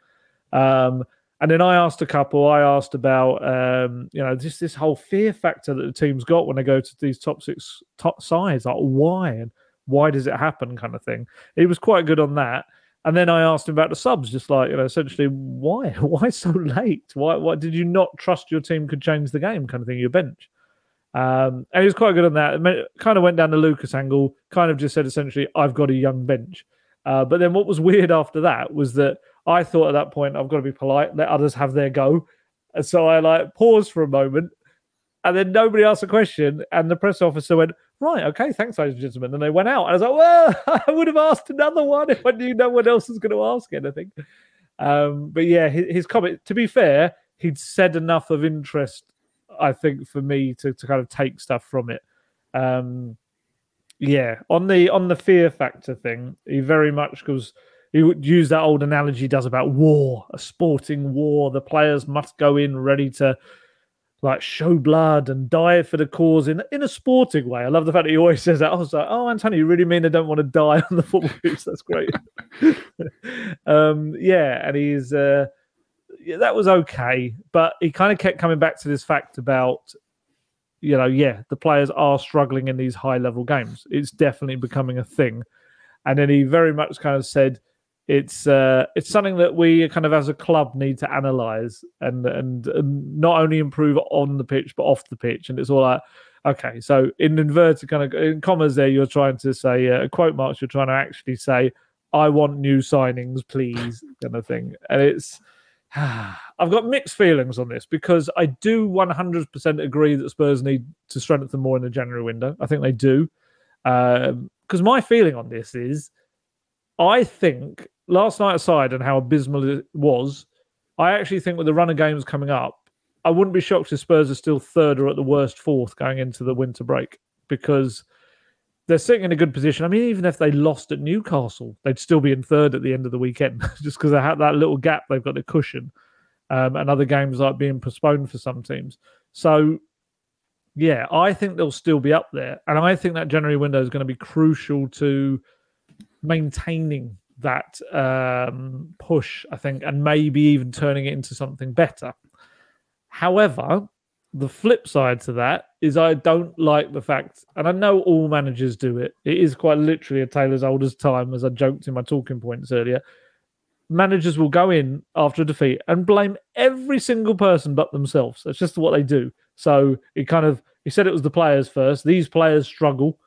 Um, and then I asked a couple. I asked about um, you know just this whole fear factor that the team's got when they go to these top six top sides. Like why and why does it happen, kind of thing. He was quite good on that. And then I asked him about the subs, just like you know, essentially why why so late? Why why did you not trust your team could change the game, kind of thing? Your bench. Um, and he was quite good on that. It kind of went down the Lucas angle. Kind of just said essentially, I've got a young bench. Uh, but then what was weird after that was that I thought at that point I've got to be polite, let others have their go. And so I like paused for a moment, And then nobody asked a question, and the press officer went, Right, okay, thanks, ladies and gentlemen. And they went out. I was like, Well, I would have asked another one if I knew no one else was going to ask anything. Um, but yeah, his, his comment, to be fair, he'd said enough of interest, I think, for me to, to kind of take stuff from it. Um, yeah, on the on the fear factor thing, he very much goes. He would use that old analogy does about war, a sporting war. The players must go in ready to like show blood and die for the cause in in a sporting way. I love the fact that he always says that. I was like, oh, Antonio, you really mean they don't want to die on the football pitch? That's great. um, yeah, and he's uh, yeah, that was okay, but he kind of kept coming back to this fact about you know, yeah, the players are struggling in these high level games. It's definitely becoming a thing. And then he very much kind of said it's uh, it's something that we kind of as a club need to analyze and, and and not only improve on the pitch but off the pitch. And it's all like, okay, so in inverted kind of in commas there, you're trying to say uh, quote marks. You're trying to actually say, I want new signings, please, kind of thing. And it's I've got mixed feelings on this because I do 100% agree that Spurs need to strengthen more in the January window. I think they do. Because um, my feeling on this is I think last night aside and how abysmal it was, I actually think with the run of games coming up, I wouldn't be shocked if Spurs are still third or at the worst fourth going into the winter break because they're sitting in a good position. I mean, even if they lost at Newcastle, they'd still be in third at the end of the weekend just because they have that little gap. They've got the cushion, um, and other games like being postponed for some teams. So, yeah, I think they'll still be up there, and I think that January window is going to be crucial to maintaining that um, push. I think, and maybe even turning it into something better. However, the flip side to that is I don't like the fact, and I know all managers do it. It is quite literally a tailor's old as time, as I joked in my talking points earlier. Managers will go in after a defeat and blame every single person but themselves. That's just what they do. So it kind of he said it was the players first. These players struggle.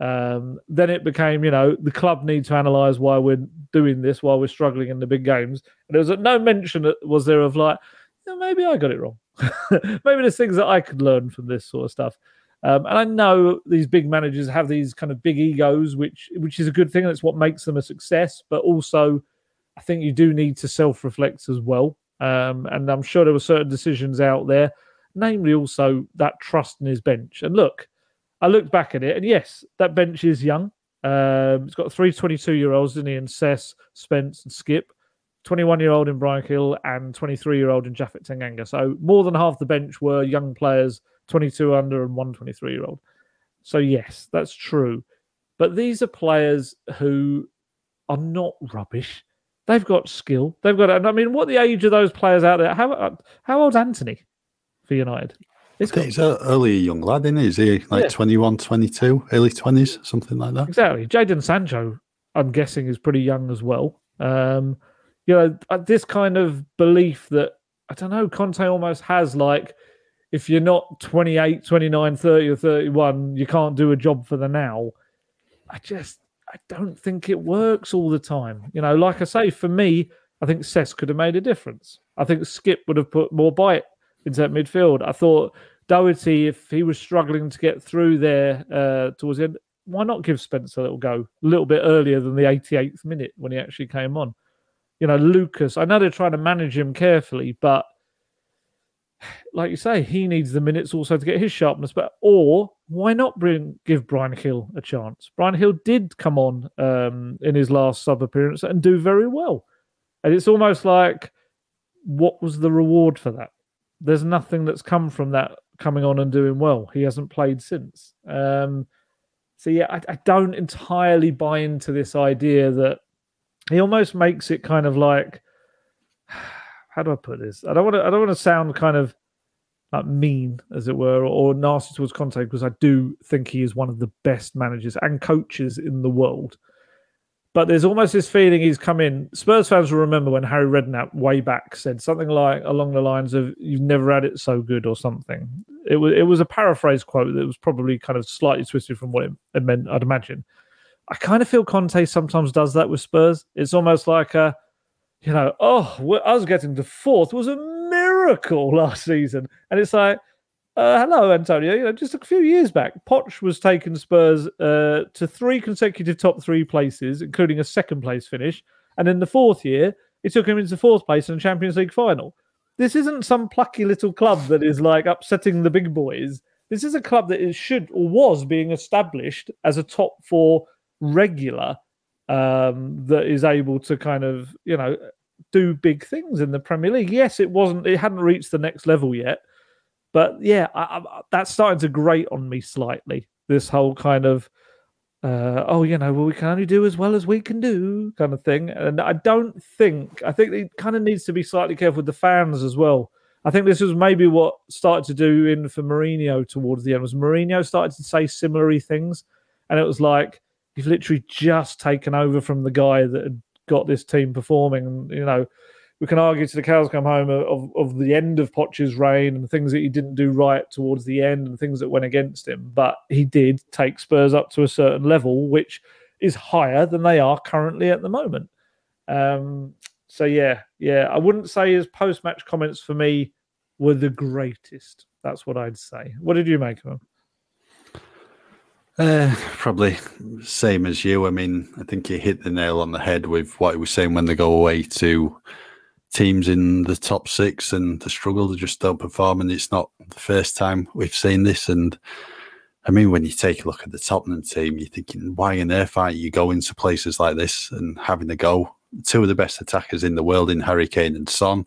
Um, then it became, you know, the club need to analyse why we're doing this, why we're struggling in the big games. And there was no mention was there of like, maybe I got it wrong. maybe there's things that I could learn from this sort of stuff. Um, and I know these big managers have these kind of big egos, which which is a good thing. That's what makes them a success. But also, I think you do need to self reflect as well. Um, and I'm sure there were certain decisions out there, namely also that trust in his bench. And look, I looked back at it, and yes, that bench is young. Um, it's got three 22 year olds, in? And Sess, Spence, and Skipp. 21 year old in Bryan Gil and 23 year old in Japhet Tanganga. So more than half the bench were young players, 22 under and one 23 year old. So, yes, that's true. But these are players who are not rubbish. They've got skill. They've got, and I mean, what the age of those players out there? How, how old's Antony for United? He's, got, he's a early young lad, isn't he? Is he like yeah. 21, 22, early 20s, something like that? Exactly. Jadon Sancho, I'm guessing, is pretty young as well. Um, you know, uh, this kind of belief that I don't know, Conte almost has like if you're not 28, 29, 30, or 31, you can't do a job for the now. I just I don't think it works all the time. You know, like I say, for me, I think Sess could have made a difference. I think Skipp would have put more bite into that midfield. I thought Doherty, if he was struggling to get through there uh, towards the end, why not give Spence a little go a little bit earlier than the 88th minute when he actually came on? you know, Lucas. I know they're trying to manage him carefully, but like you say, he needs the minutes also to get his sharpness. But or why not bring give Bryan Gil a chance? Bryan Gil did come on um, in his last sub appearance and do very well, and it's almost like what was the reward for that? There's nothing that's come from that coming on and doing well. He hasn't played since. Um, so yeah, I, I don't entirely buy into this idea that he almost makes it kind of like how do I put this? I don't want to. I don't want to sound kind of like mean, as it were, or, or nasty towards Conte because I do think he is one of the best managers and coaches in the world. But there's almost this feeling he's come in. Spurs fans will remember when Harry Redknapp way back said something like along the lines of "You've never had it so good" or something. It was it was a paraphrase quote that was probably kind of slightly twisted from what it meant. I'd imagine. I kind of feel Conte sometimes does that with Spurs. It's almost like a, you know, oh, us getting to fourth was a miracle last season, and it's like, uh, hello, Antonio. You know, just a few years back, Poch was taking Spurs uh, to three consecutive top three places, including a second place finish. And in the fourth year, he took him into fourth place in the Champions League final. This isn't some plucky little club that is like upsetting the big boys. This is a club that is, should or was being established as a top four regular um, that is able to kind of, you know, do big things in the Premier League. Yes, it wasn't, it hadn't reached the next level yet but yeah, I, I, that's starting to grate on me slightly. This whole kind of, uh, oh, you know, well, we can only do as well as we can do kind of thing. And I don't think, I think it kind of needs to be slightly careful with the fans as well. I think this was maybe what started to do in for Mourinho towards the end was Mourinho started to say similar things. And it was like, you've literally just taken over from the guy that had got this team performing. You know, we can argue to the cows come home of, of the end of Poch's reign and things that he didn't do right towards the end and things that went against him. But he did take Spurs up to a certain level, which is higher than they are currently at the moment. Um, so yeah, yeah, I wouldn't say his post-match comments for me were the greatest. That's what I'd say. What did you make of him? Uh, probably same as you. I mean, I think you hit the nail on the head with what he was saying when they go away to teams in the top six and the struggle to just don't perform. And it's not the first time we've seen this. And I mean, when you take a look at the Tottenham team, you're thinking, why on earth aren't you going to places like this and having a go? Two of the best attackers in the world in Harry Kane and Son.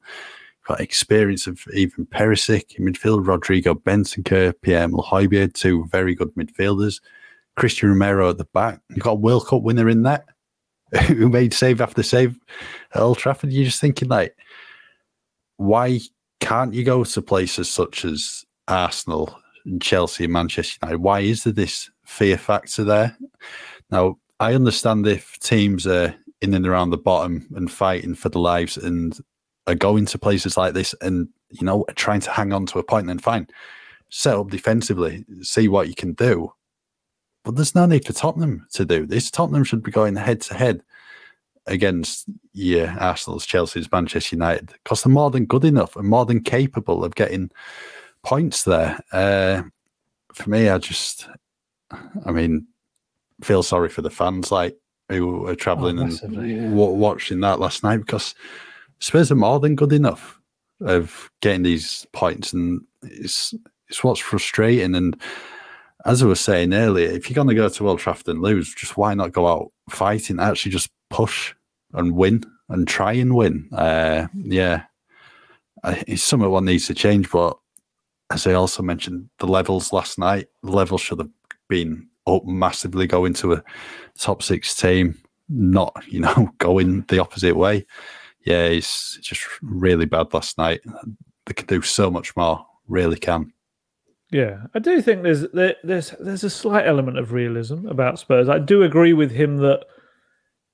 Got experience of Ivan Perisic in midfield, Rodrigo Bentancur, Pierre Højbjerg, two very good midfielders. Cristian Romero at the back. You've got a World Cup winner in that. who made save after save at Old Trafford. You're just thinking like, why can't you go to places such as Arsenal and Chelsea and Manchester United? Why is there this fear factor there? Now, I understand if teams are in and around the bottom and fighting for their lives and are going to places like this and you know trying to hang on to a point, then fine, set up defensively, see what you can do. But there's no need for Tottenham to do this. Tottenham should be going head to head against yeah, Arsenal's, Chelsea's, Manchester United because they're more than good enough and more than capable of getting points there. Uh, for me, I just, I mean, feel sorry for the fans like who were traveling oh, and w- watching that last night because Spurs are more than good enough of getting these points, and it's it's what's frustrating and as I was saying earlier, if you're going to go to Old Trafford and lose, just why not go out fighting? Actually, just push and win and try and win. Uh, yeah, it's something what needs to change. But as I also mentioned, the levels last night, the levels should have been up massively going to a top six team, not you know going the opposite way. Yeah, it's just really bad last night. They can do so much more, really can. Yeah, I do think there's there, there's there's a slight element of realism about Spurs. I do agree with him that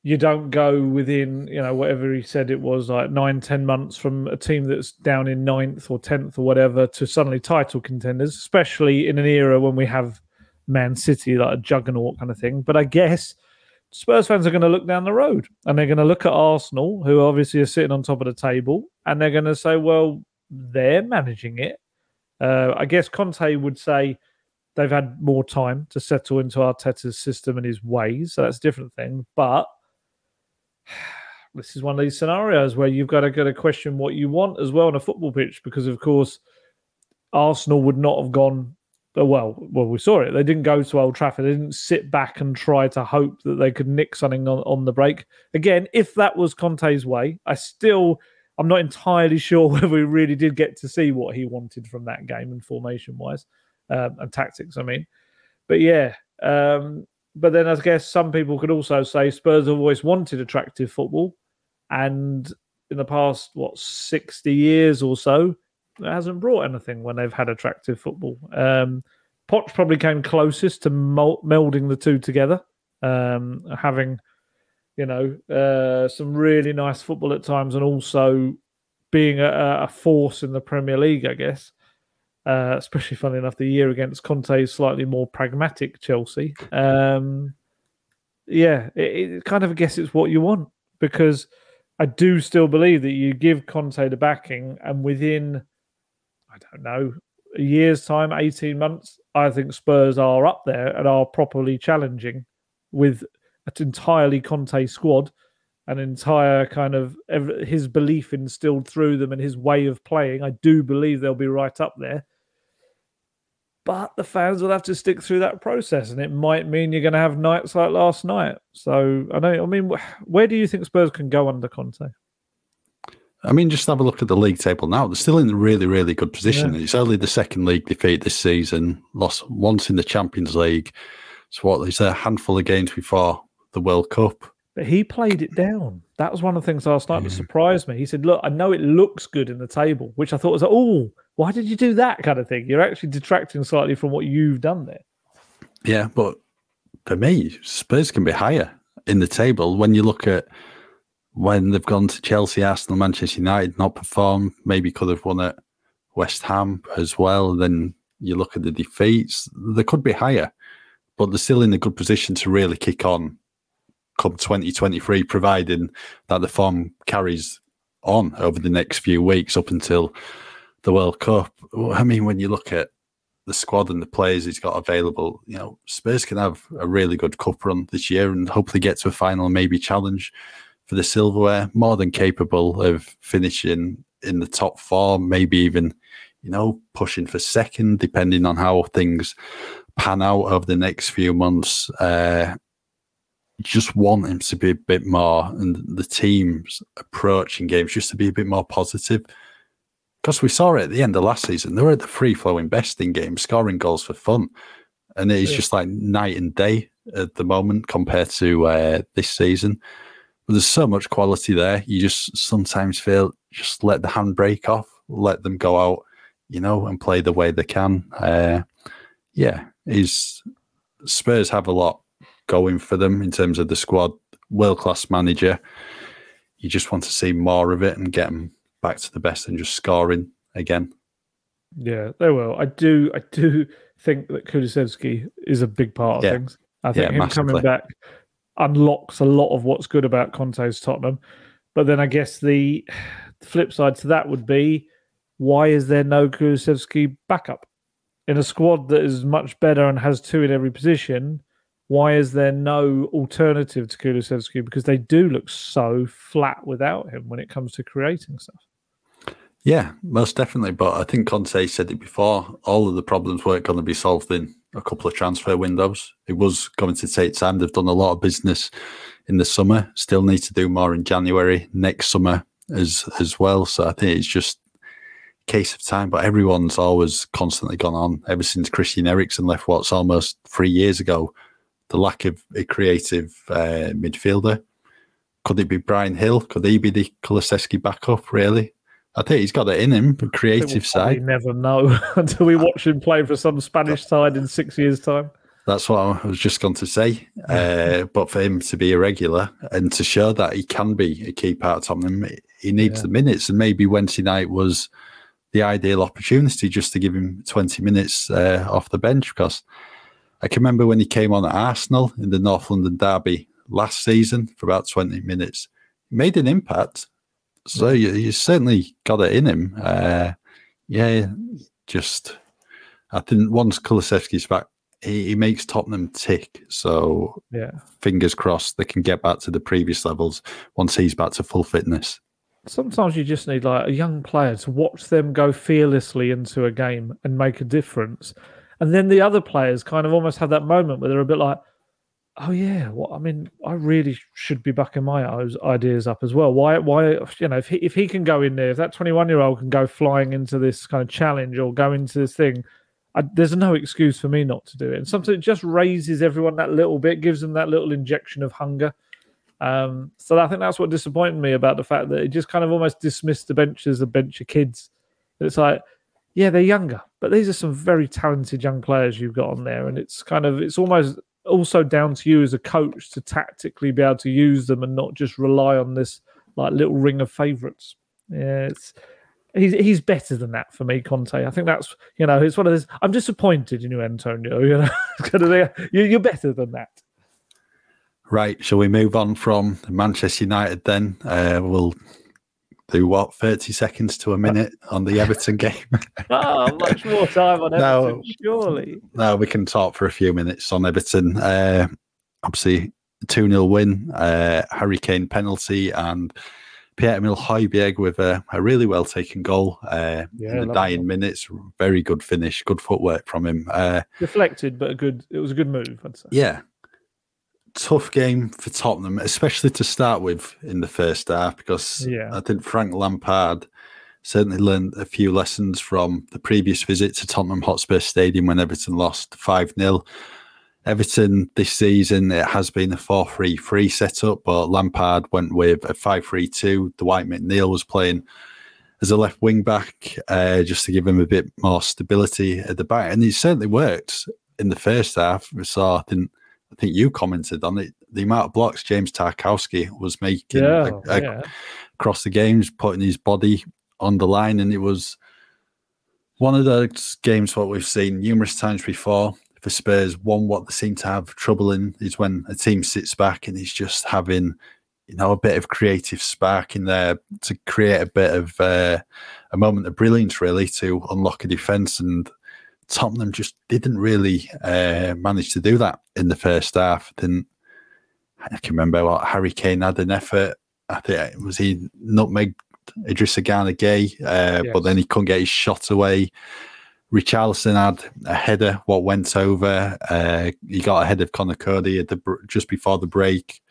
you don't go within you know whatever he said it was like nine ten months from a team that's down in ninth or tenth or whatever to suddenly title contenders, especially in an era when we have Man City like a juggernaut kind of thing. But I guess Spurs fans are going to look down the road and they're going to look at Arsenal, who obviously are sitting on top of the table, and they're going to say, well, they're managing it uh, I guess Conte would say they've had more time to settle into Arteta's system and his ways. So that's a different thing. But this is one of these scenarios where you've got to get a question what you want as well on a football pitch, because of course Arsenal would not have gone. Uh, well, well, we saw it. They didn't go to Old Trafford. They didn't sit back and try to hope that they could nick something on, on the break. Again, if that was Conte's way, I still I'm not entirely sure whether we really did get to see what he wanted from that game and formation wise um, and tactics. I mean, but yeah. Um, but then I guess some people could also say Spurs have always wanted attractive football, and in the past what 60 years or so, it hasn't brought anything when they've had attractive football. Um, Poch probably came closest to melding the two together, um, having you know, uh, some really nice football at times, and also being a, a force in the Premier League, I guess. Uh, especially funny enough, the year against Conte's slightly more pragmatic Chelsea. Um, yeah, it, it kind of I guess it's what you want because I do still believe that you give Conte the backing, and within I don't know a year's time, 18 months, I think Spurs are up there and are properly challenging with an entirely Conte squad, an entire kind of his belief instilled through them and his way of playing. I do believe they'll be right up there. But the fans will have to stick through that process, and it might mean you're going to have nights like last night. So I know. I mean, where do you think Spurs can go under Conte? I mean, just have a look at the league table now. They're still in a really, really good position. Yeah. It's only the second league defeat this season, lost once in the Champions League. So, what is there a handful of games before the World Cup? But he played it down. That was one of the things last night that hmm. surprised me. He said, Look, I know it looks good in the table, which I thought was like, Oh, why did you do that kind of thing? You're actually detracting slightly from what you've done there. Yeah, but for me, Spurs can be higher in the table when you look at when they've gone to Chelsea, Arsenal, Manchester United, not performed, maybe could have won at West Ham as well. Then you look at the defeats, they could be higher, but they're still in a good position to really kick on come 2023, providing that the form carries on over the next few weeks up until the World Cup. I mean, when you look at the squad and the players he's got available, you know, Spurs can have a really good cup run this year and hopefully get to a final, maybe challenge for the silverware, more than capable of finishing in the top four, maybe even, you know, pushing for second, depending on how things pan out over the next few months. Uh, just want him to be a bit more and the team's approach in games just to be a bit more positive. Because we saw it at the end of last season, they were at the free flowing best in games, scoring goals for fun. And it's yeah. just like night and day at the moment compared to uh, this season. But there's so much quality there. You just sometimes feel just let the handbrake off, let them go out, you know, and play the way they can. Uh, yeah, is Spurs have a lot going for them in terms of the squad. World class manager. You just want to see more of it and get them back to the best and just scoring again. Yeah, they will. I do. I do think that Kulusevski is a big part of yeah. things. I think yeah, him massively. coming back unlocks a lot of what's good about Conte's Tottenham. But then I guess the, flip side to that would be why is there no Kulusevski backup in a squad that is much better and has two in every position? Why is there no alternative to Kulusevski? Because they do look so flat without him when it comes to creating stuff. Yeah, most definitely. But I think Conte said it before. All of the problems weren't going to be solved in a couple of transfer windows. It was going to take time. They've done a lot of business in the summer. Still need to do more in January next summer as as well. So I think it's just a case of time. But everyone's always constantly gone on ever since Christian Eriksen left. What's almost three years ago. The lack of a creative uh, midfielder. Could it be Bryan Gil? Could he be the Kulusevski backup? Really? I think he's got it in him, the creative we'll side. We never know until we watch him play for some Spanish side in six years' time. That's what I was just going to say. Uh, but for him to be a regular and to show that he can be a key part of Tottenham, he needs yeah. the minutes. And maybe Wednesday night was the ideal opportunity just to give him 20 minutes uh, off the bench. Because I can remember when he came on at Arsenal in the North London Derby last season for about 20 minutes. He made an impact so you, you certainly got it in him. Uh, yeah, just I think once Kulusevski's back, he, he, makes Tottenham tick. So yeah, fingers crossed they can get back to the previous levels once he's back to full fitness. Sometimes you just need like a young player to watch them go fearlessly into a game and make a difference, and then the other players kind of almost have that moment where they're a bit like Oh yeah, well, I mean, I really should be backing my ideas up as well. Why? Why? You know, if he if he can go in there, if that twenty one year old can go flying into this kind of challenge or go into this thing, I, there's no excuse for me not to do it. And something it just raises everyone that little bit, gives them that little injection of hunger. Um, so I think that's what disappointed me about the fact that it just kind of almost dismissed the bench as a bench of kids. It's like, yeah, they're younger, but these are some very talented young players you've got on there, and it's kind of it's almost also down to you as a coach to tactically be able to use them and not just rely on this like little ring of favourites. Yeah, it's he's he's better than that for me, Conte. I think that's you know it's one of those. I'm disappointed in you, Antonio. You know, you're better than that. Right. Shall we move on from Manchester United then? Uh, we'll do what, 30 seconds to a minute on the Everton game? oh, much more time on Everton, no, surely. No, we can talk for a few minutes on Everton. Uh, obviously, 2 0 win, uh, Harry Kane penalty, and Pierre-Emile Højbjerg with a, a, really well taken goal uh, yeah, in the dying that. minutes. Very good finish, good footwork from him. Uh, Deflected, but a good. It was a good move. I'd say. Yeah, tough game for Tottenham, especially to start with in the first half, because yeah. I think Frank Lampard certainly learned a few lessons from the previous visit to Tottenham Hotspur Stadium when Everton lost 5 0. Everton this season, it has been a 4 3 3 setup, but Lampard went with a 5 3 2. Dwight McNeil was playing as a left wing back uh, just to give him a bit more stability at the back. And it certainly worked in the first half. We saw, I think, I think you commented on it. The amount of blocks James Tarkowski was making yeah, a, a, yeah. across the games, putting his body on the line, and it was one of those games what we've seen numerous times before for Spurs. One what they seem to have trouble in is when a team sits back and it's just having you know a bit of creative spark in there to create a bit of uh, a moment of brilliance really to unlock a defense and Tottenham just didn't really uh, manage to do that in the first half. Didn't I can remember what Harry Kane had an effort. I think was he nutmeg Idrissa Gana Gueye, uh, yes. but then he couldn't get his shot away. Richarlison had a header, what went over. Uh, he got ahead of Conor Coady at the just before the break,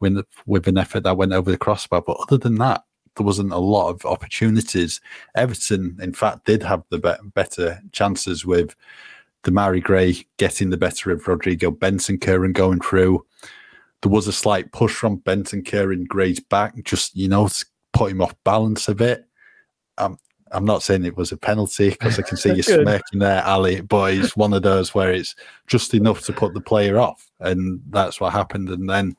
with with an effort that went over the crossbar. But other than that, there wasn't a lot of opportunities. Everton, in fact, did have the be- better chances with Demarai Gray getting the better of Rodrigo Benson and going through. There was a slight push from Bentancur in Gray's back, just you know, put him off balance a bit. Um, I'm not saying it was a penalty because I can see you smirking there, Ali, but it's one of those where it's just enough to put the player off, and that's what happened. And then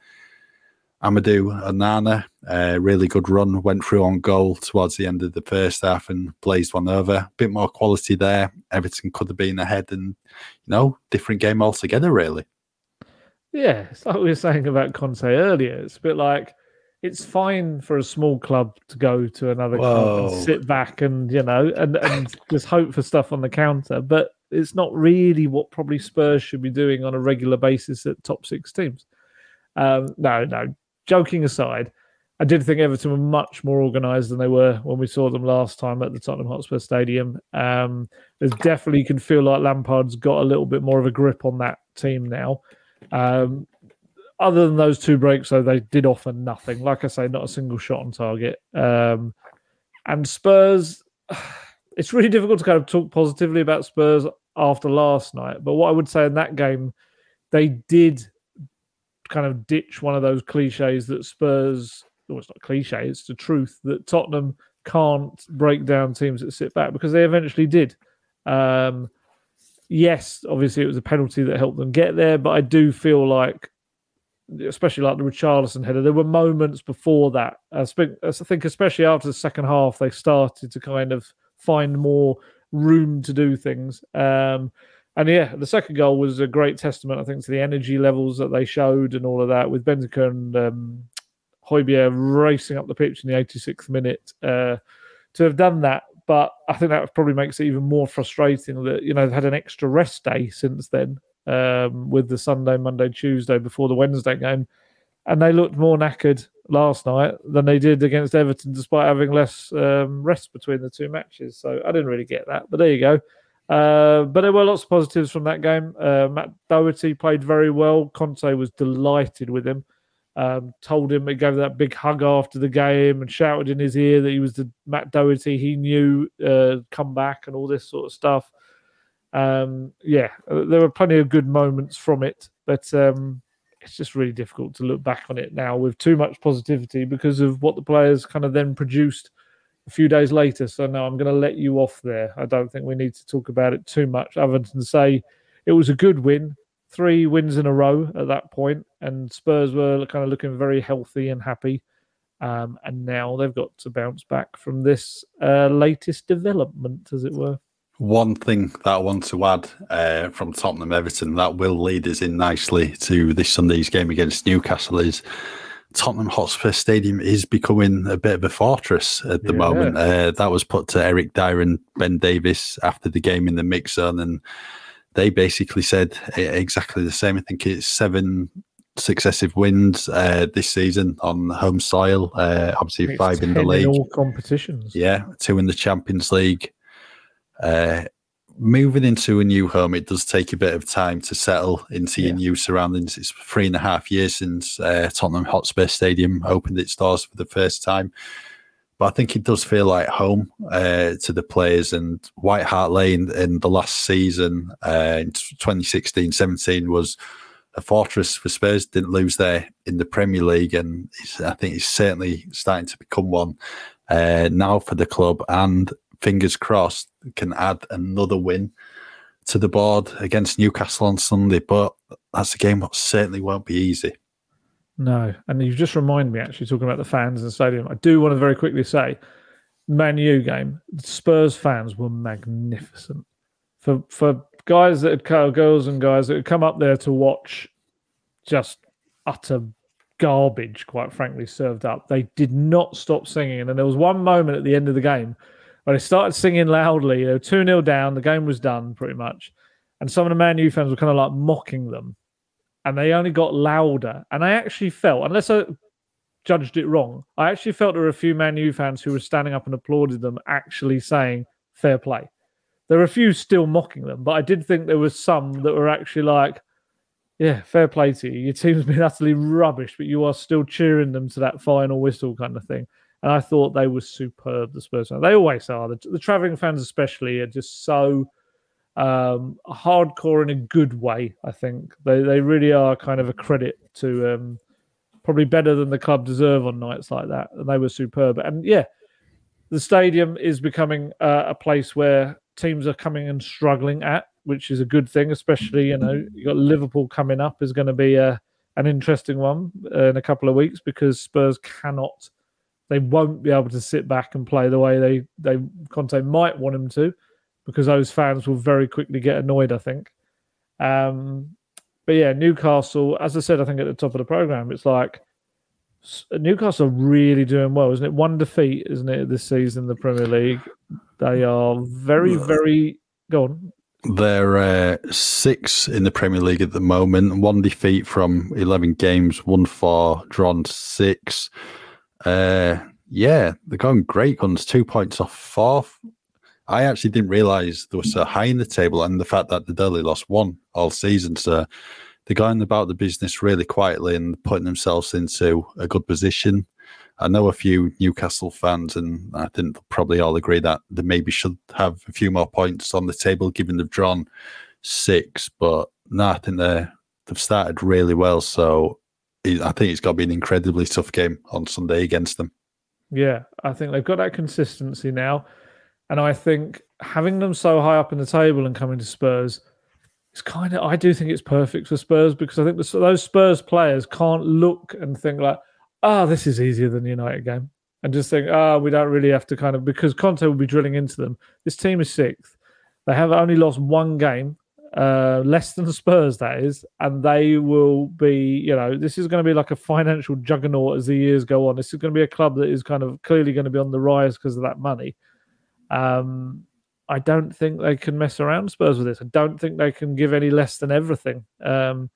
Amadou Onana, a really good run, went through on goal towards the end of the first half and blazed one over. A bit more quality there. Everton could have been ahead and, you know, different game altogether, really. Yeah, it's like we were saying about Conte earlier. It's a bit like it's fine for a small club to go to another Whoa. club and sit back and, you know, and, and just hope for stuff on the counter. But it's not really what probably Spurs should be doing on a regular basis at top six teams. Um, no, no, joking aside, I did think Everton were much more organised than they were when we saw them last time at the Tottenham Hotspur Stadium. Um, there's definitely you can feel like Lampard's got a little bit more of a grip on that team now. Um, other than those two breaks, though, they did offer nothing. Like I say, not a single shot on target. Um, and Spurs, it's really difficult to kind of talk positively about Spurs after last night. But what I would say in that game, they did kind of ditch one of those cliches that Spurs, well, it's not cliche, it's the truth that Tottenham can't break down teams that sit back because they eventually did. Um, yes, obviously it was a penalty that helped them get there, but I do feel like, especially like the Richarlison header, there were moments before that. I think, especially after the second half, they started to kind of find more room to do things. Um, and yeah, the second goal was a great testament, I think, to the energy levels that they showed and all of that, with Bentancur and um, Højbjerg racing up the pitch in the 86th minute uh, to have done that. But I think that probably makes it even more frustrating that you know they've had an extra rest day since then, um, with the Sunday, Monday, Tuesday before the Wednesday game, and they looked more knackered last night than they did against Everton, despite having less um, rest between the two matches. So I didn't really get that, but there you go. Uh, but there were lots of positives from that game. Uh, Matt Doherty played very well. Conte was delighted with him. Um, told him he gave that big hug after the game and shouted in his ear that he was the Matt Doherty he knew uh, come back and all this sort of stuff. Um, yeah, uh, there were plenty of good moments from it, but um, it's just really difficult to look back on it now with too much positivity because of what the players kind of then produced a few days later. So no, I'm going to let you off there. I don't think we need to talk about it too much, other than say it was a good win, three wins in a row at that point, and Spurs were kind of looking very healthy and happy. Um, and now they've got to bounce back from this uh, latest development, as it were. One thing that I want to add uh, from Tottenham Everton that will lead us in nicely to this Sunday's game against Newcastle is Tottenham Hotspur Stadium is becoming a bit of a fortress at the yeah. moment. Uh, that was put to Eric Dier and Ben Davies after the game in the mix zone, and they basically said exactly the same. I think it's seven successive wins uh, this season on home soil. Uh, obviously, five in the league. In all competitions. Yeah, two in the Champions League. Uh, moving into a new home, it does take a bit of time to settle into yeah. your new surroundings. It's three and a half years since uh, Tottenham Hotspur Stadium opened its doors for the first time. But I think it does feel like home uh, to the players. And White Hart Lane in the last season, uh, in 2016 17, was a fortress for Spurs. Didn't lose there in the Premier League. And I think it's certainly starting to become one uh, now for the club. And fingers crossed, can add another win to the board against Newcastle on Sunday. But that's a game that certainly won't be easy. No, and you just remind me actually talking about the fans and the stadium. I do want to very quickly say, Man U game, Spurs fans were magnificent. For for guys that had girls and guys that had come up there to watch, just utter garbage, quite frankly, served up. They did not stop singing, and then there was one moment at the end of the game but they started singing loudly. They were 2 0 down. The game was done pretty much. And some of the Man U fans were kind of like mocking them. And they only got louder. And I actually felt, unless I judged it wrong, I actually felt there were a few Man U fans who were standing up and applauded them, actually saying fair play. There were a few still mocking them, but I did think there were some that were actually like, yeah, fair play to you. Your team's been utterly rubbish, but you are still cheering them to that final whistle kind of thing and I thought they were superb. The Spurs, they always are. The, the traveling fans, especially, are just so um, hardcore in a good way. I think they they really are kind of a credit to um, probably better than the club deserve on nights like that. And they were superb. And yeah, the stadium is becoming uh, a place where teams are coming and struggling at, which is a good thing. Especially you know you got Liverpool coming up is going to be a an interesting one in a couple of weeks because Spurs cannot they won't be able to sit back and play the way they they Conte might want them to, because those fans will very quickly get annoyed. I think. Um, but yeah, Newcastle, as I said, I think at the top of the program, it's like Newcastle are really doing well, isn't it? One defeat, isn't it, this season in the Premier League? They are very, very. Go on. They're uh, six in the Premier League at the moment. One defeat from eleven games, one four, drawn six. Uh, yeah, they're going great guns, two points off fourth. I actually didn't realize they were so high in the table, and the fact that they'd only lost one all season. So they're going about the business really quietly and putting themselves into a good position. I know a few Newcastle fans, and I think they'll probably all agree that they maybe should have a few more points on the table, given they've drawn six. But no, I think they they've started really well. So I think it's got to be an incredibly tough game on Sunday against them. Yeah, I think they've got that consistency now. And I think having them so high up in the table and coming to Spurs, it's kind of, I do think it's perfect for Spurs because I think those Spurs players can't look and think like, oh, this is easier than the United game. And just think, oh, we don't really have to kind of, because Conte will be drilling into them. This team is sixth. They have only lost one game uh, less than Spurs, that is, and they will be, you know, this is going to be like a financial juggernaut as the years go on. This is going to be a club that is kind of clearly going to be on the rise because of that money. Um, I don't think they can mess around Spurs with this. I don't think they can give any less than everything. Um,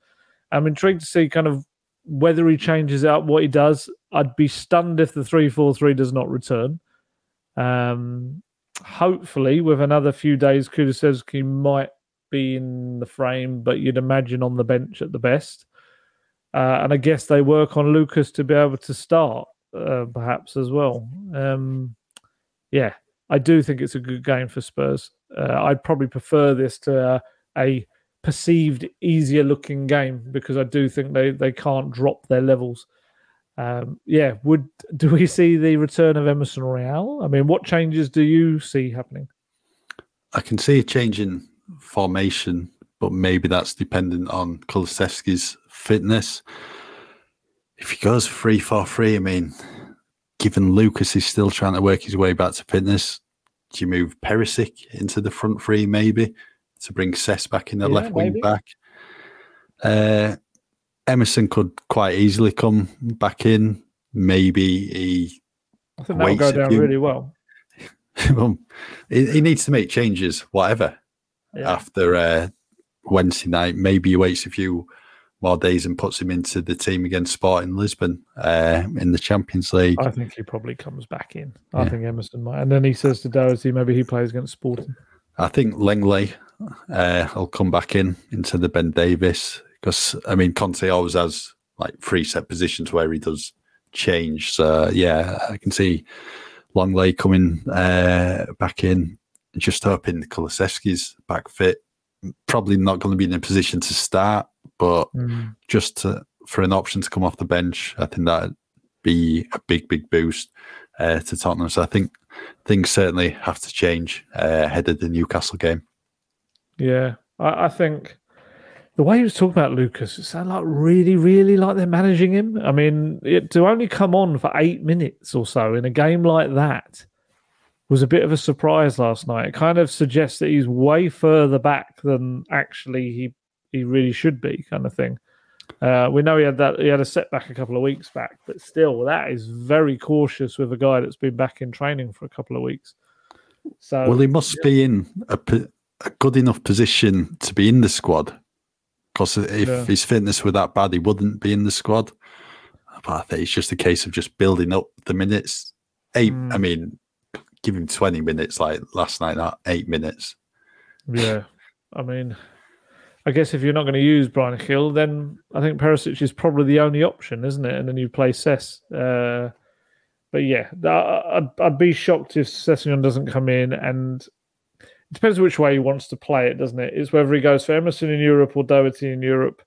I'm intrigued to see kind of whether he changes out what he does. I'd be stunned if the three four three does not return. Um, hopefully, with another few days, Kulusevski might be in the frame, but you'd imagine on the bench at the best. Uh, and I guess they work on Lucas to be able to start, uh, perhaps as well. Um, yeah, I do think it's a good game for Spurs. Uh, I'd probably prefer this to a perceived easier looking game because I do think they, they can't drop their levels. Um, yeah, would do we see the return of Emerson Royal? I mean, what changes do you see happening? I can see a change in formation, but maybe that's dependent on Kulusevski's fitness. If he goes three four three, I mean, given Lucas is still trying to work his way back to fitness, do you move Perisic into the front three maybe to bring Cess back in the yeah, left maybe. wing back? Uh, Emerson could quite easily come back in. Maybe he. I think that'll go down few, really well. well he, he, needs to make changes, whatever. Yeah. After uh, Wednesday night, maybe he waits a few more days and puts him into the team against Sporting Lisbon uh, in the Champions League. I think he probably comes back in. I yeah. think Emerson might, and then he says to Doherty, maybe he plays against Sporting. I think Lenglet uh, will come back in into the Ben Davies because I mean Conte always has like three set positions where he does change. So yeah, I can see Lenglet coming uh, back in. Just hoping Kulusevski's back fit. Probably not going to be in a position to start, but mm. just to, for an option to come off the bench, I think that'd be a big, big boost uh, to Tottenham. So I think things certainly have to change uh, ahead of the Newcastle game. Yeah, I, I think the way he was talking about Lucas, it sounded like really, really like they're managing him. I mean, it, to only come on for eight minutes or so in a game like that was a bit of a surprise last night. It kind of suggests that he's way further back than actually he he really should be, kind of thing. Uh, we know he had that he had a setback a couple of weeks back, but still, that is very cautious with a guy that's been back in training for a couple of weeks. So, well, he must yeah. be in a, a good enough position to be in the squad because if yeah. his fitness were that bad, he wouldn't be in the squad. But I think it's just a case of just building up the minutes. Eight, mm. I mean, give him 20 minutes like last night, that eight minutes. Yeah. I mean, I guess if you're not going to use Bryan Gil, then I think Perisic is probably the only option, isn't it? And then you play Cess. Uh, but yeah, I'd, be shocked if Sessegnon doesn't come in and it depends which way he wants to play it, doesn't it? It's whether he goes for Emerson in Europe or Doherty in Europe.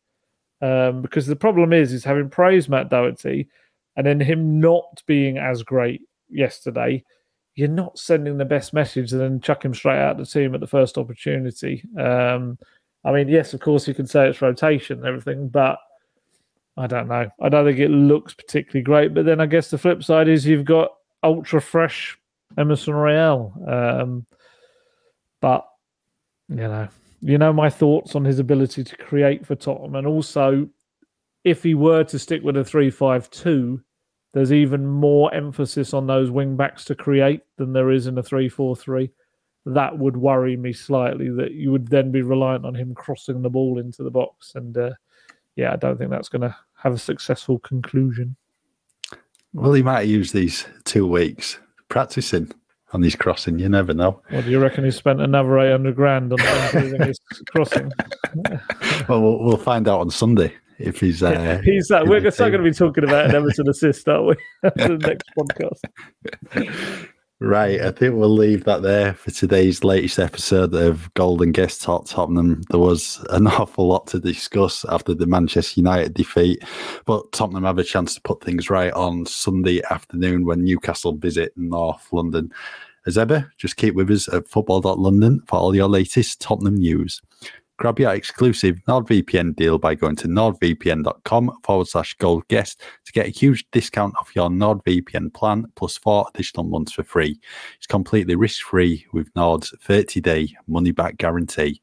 Um, because the problem is, is having praised Matt Doherty and then him not being as great yesterday, you're not sending the best message and then chuck him straight out the team at the first opportunity. Um, I mean, yes, of course, you can say it's rotation and everything, but I don't know. I don't think it looks particularly great. But then I guess the flip side is you've got ultra fresh Emerson Royal. Um, but you know, you know my thoughts on his ability to create for Tottenham, and also if he were to stick with a three-five-two, there's even more emphasis on those wing backs to create than there is in a three-four-three. That would worry me slightly. That you would then be reliant on him crossing the ball into the box, and uh, yeah, I don't think that's going to have a successful conclusion. Well, he might use these two weeks practicing on his crossing. You never know. What do you reckon? He spent another eight hundred grand on his crossing. well, well, we'll find out on Sunday if he's. Uh, he's that. we're still going to be talking about an Everton assist, aren't we? the next podcast. Right, I think we'll leave that there for today's latest episode of Gold and Guest Talk Tottenham. There was an awful lot to discuss after the Manchester United defeat, but Tottenham have a chance to put things right on Sunday afternoon when Newcastle visit North London. As ever, just keep with us at football.london for all your latest Tottenham news. Grab your exclusive NordVPN deal by going to nordvpn.com forward slash gold guest to get a huge discount off your NordVPN plan plus four additional months for free. It's completely risk free with Nord's 30 day money back guarantee.